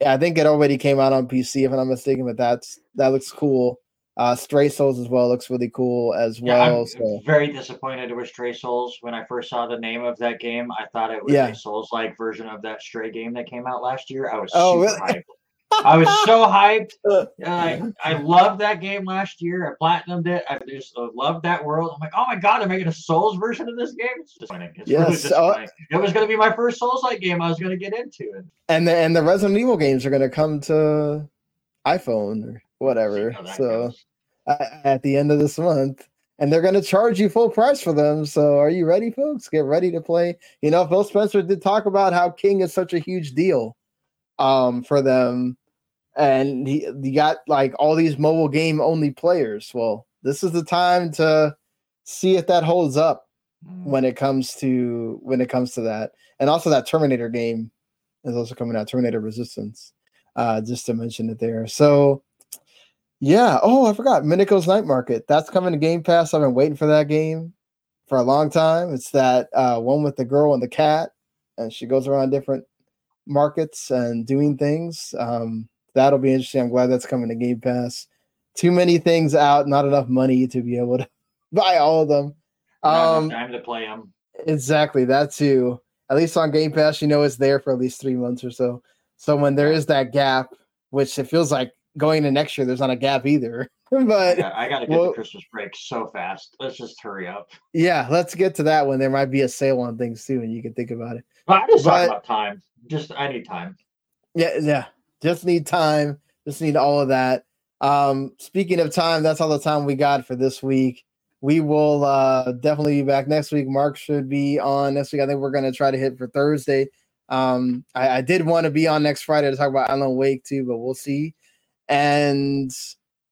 yeah, I think it already came out on PC if I'm not mistaken, but that's that looks cool. Uh, Stray Souls as well looks really cool as Yeah, well. I'm so very disappointed with Stray Souls. When I first saw the name of that game, I thought it was Yeah. a Souls-like version of that Stray game that came out last year. I was Oh, super really? I was so hyped. Uh, I I loved that game last year. I platinumed it. I just loved that world. I'm like, oh my god, they're making a Souls version of this game. It's disappointing. It's really Yes, uh, it was going to be my first Souls-like game I was going to get into. And and the and the Resident Evil games are gonna come to iPhone or whatever. So. uh, at the end of this month and they're going to charge you full price for them so are you ready folks get ready to play you know phil spencer did talk about how king is such a huge deal um for them and he you got like all these mobile game only players. Well this is the time to see if that holds up Mm. when it comes to when it comes to that. And also that terminator game is also coming out terminator resistance uh just to mention it there. So yeah. Oh i forgot. Mineko's night market. That's coming to game pass. I've been waiting for that game for a long time. It's that uh one with the girl and the cat and she goes around different markets and doing things. Um that'll be interesting i'm glad that's coming to game pass too many things out not enough money to be able to buy all of them um time to play them. Exactly that too. At least on Game Pass, you know it's there for at least three months or so. So when there is that gap, which it feels like going to next year, there's not a gap either. but Yeah, I got to get well- the Christmas break so fast. Let's just hurry up. yeah, let's get to that one. There might be a sale on things too, and you can think about it. But I just But- talk about time. Just I need time. Yeah, yeah. Just need time. Just need all of that. Um, speaking of time, that's all the time we got for this week. We will uh definitely be back next week. Mark should be on next week. I think we're gonna try to hit for Thursday. Um, I, I did want to be on next Friday to talk about Alan Wake too, but we'll see. And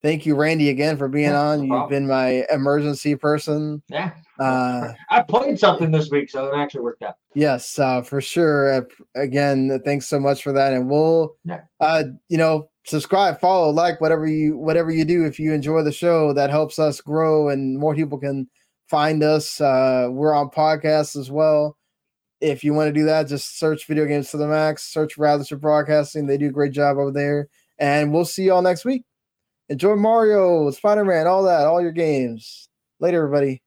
thank you, Randy, again for being Yeah, on. no You've been my emergency person. Yeah. Uh, I played something this week, so it actually worked out. Yes, uh, for sure. Uh, again, thanks so much for that, and we'll, Yeah. uh, you know, subscribe, follow, like whatever you whatever you do. If you enjoy the show, that helps us grow, and more people can find us. Uh, we're on podcasts as well. If you want to do that, just search "Video Games to the Max." Search Radisher Broadcasting; they do a great job over there. And we'll see you all next week. Enjoy Mario, Spider Man, all that, all your games. Later, everybody.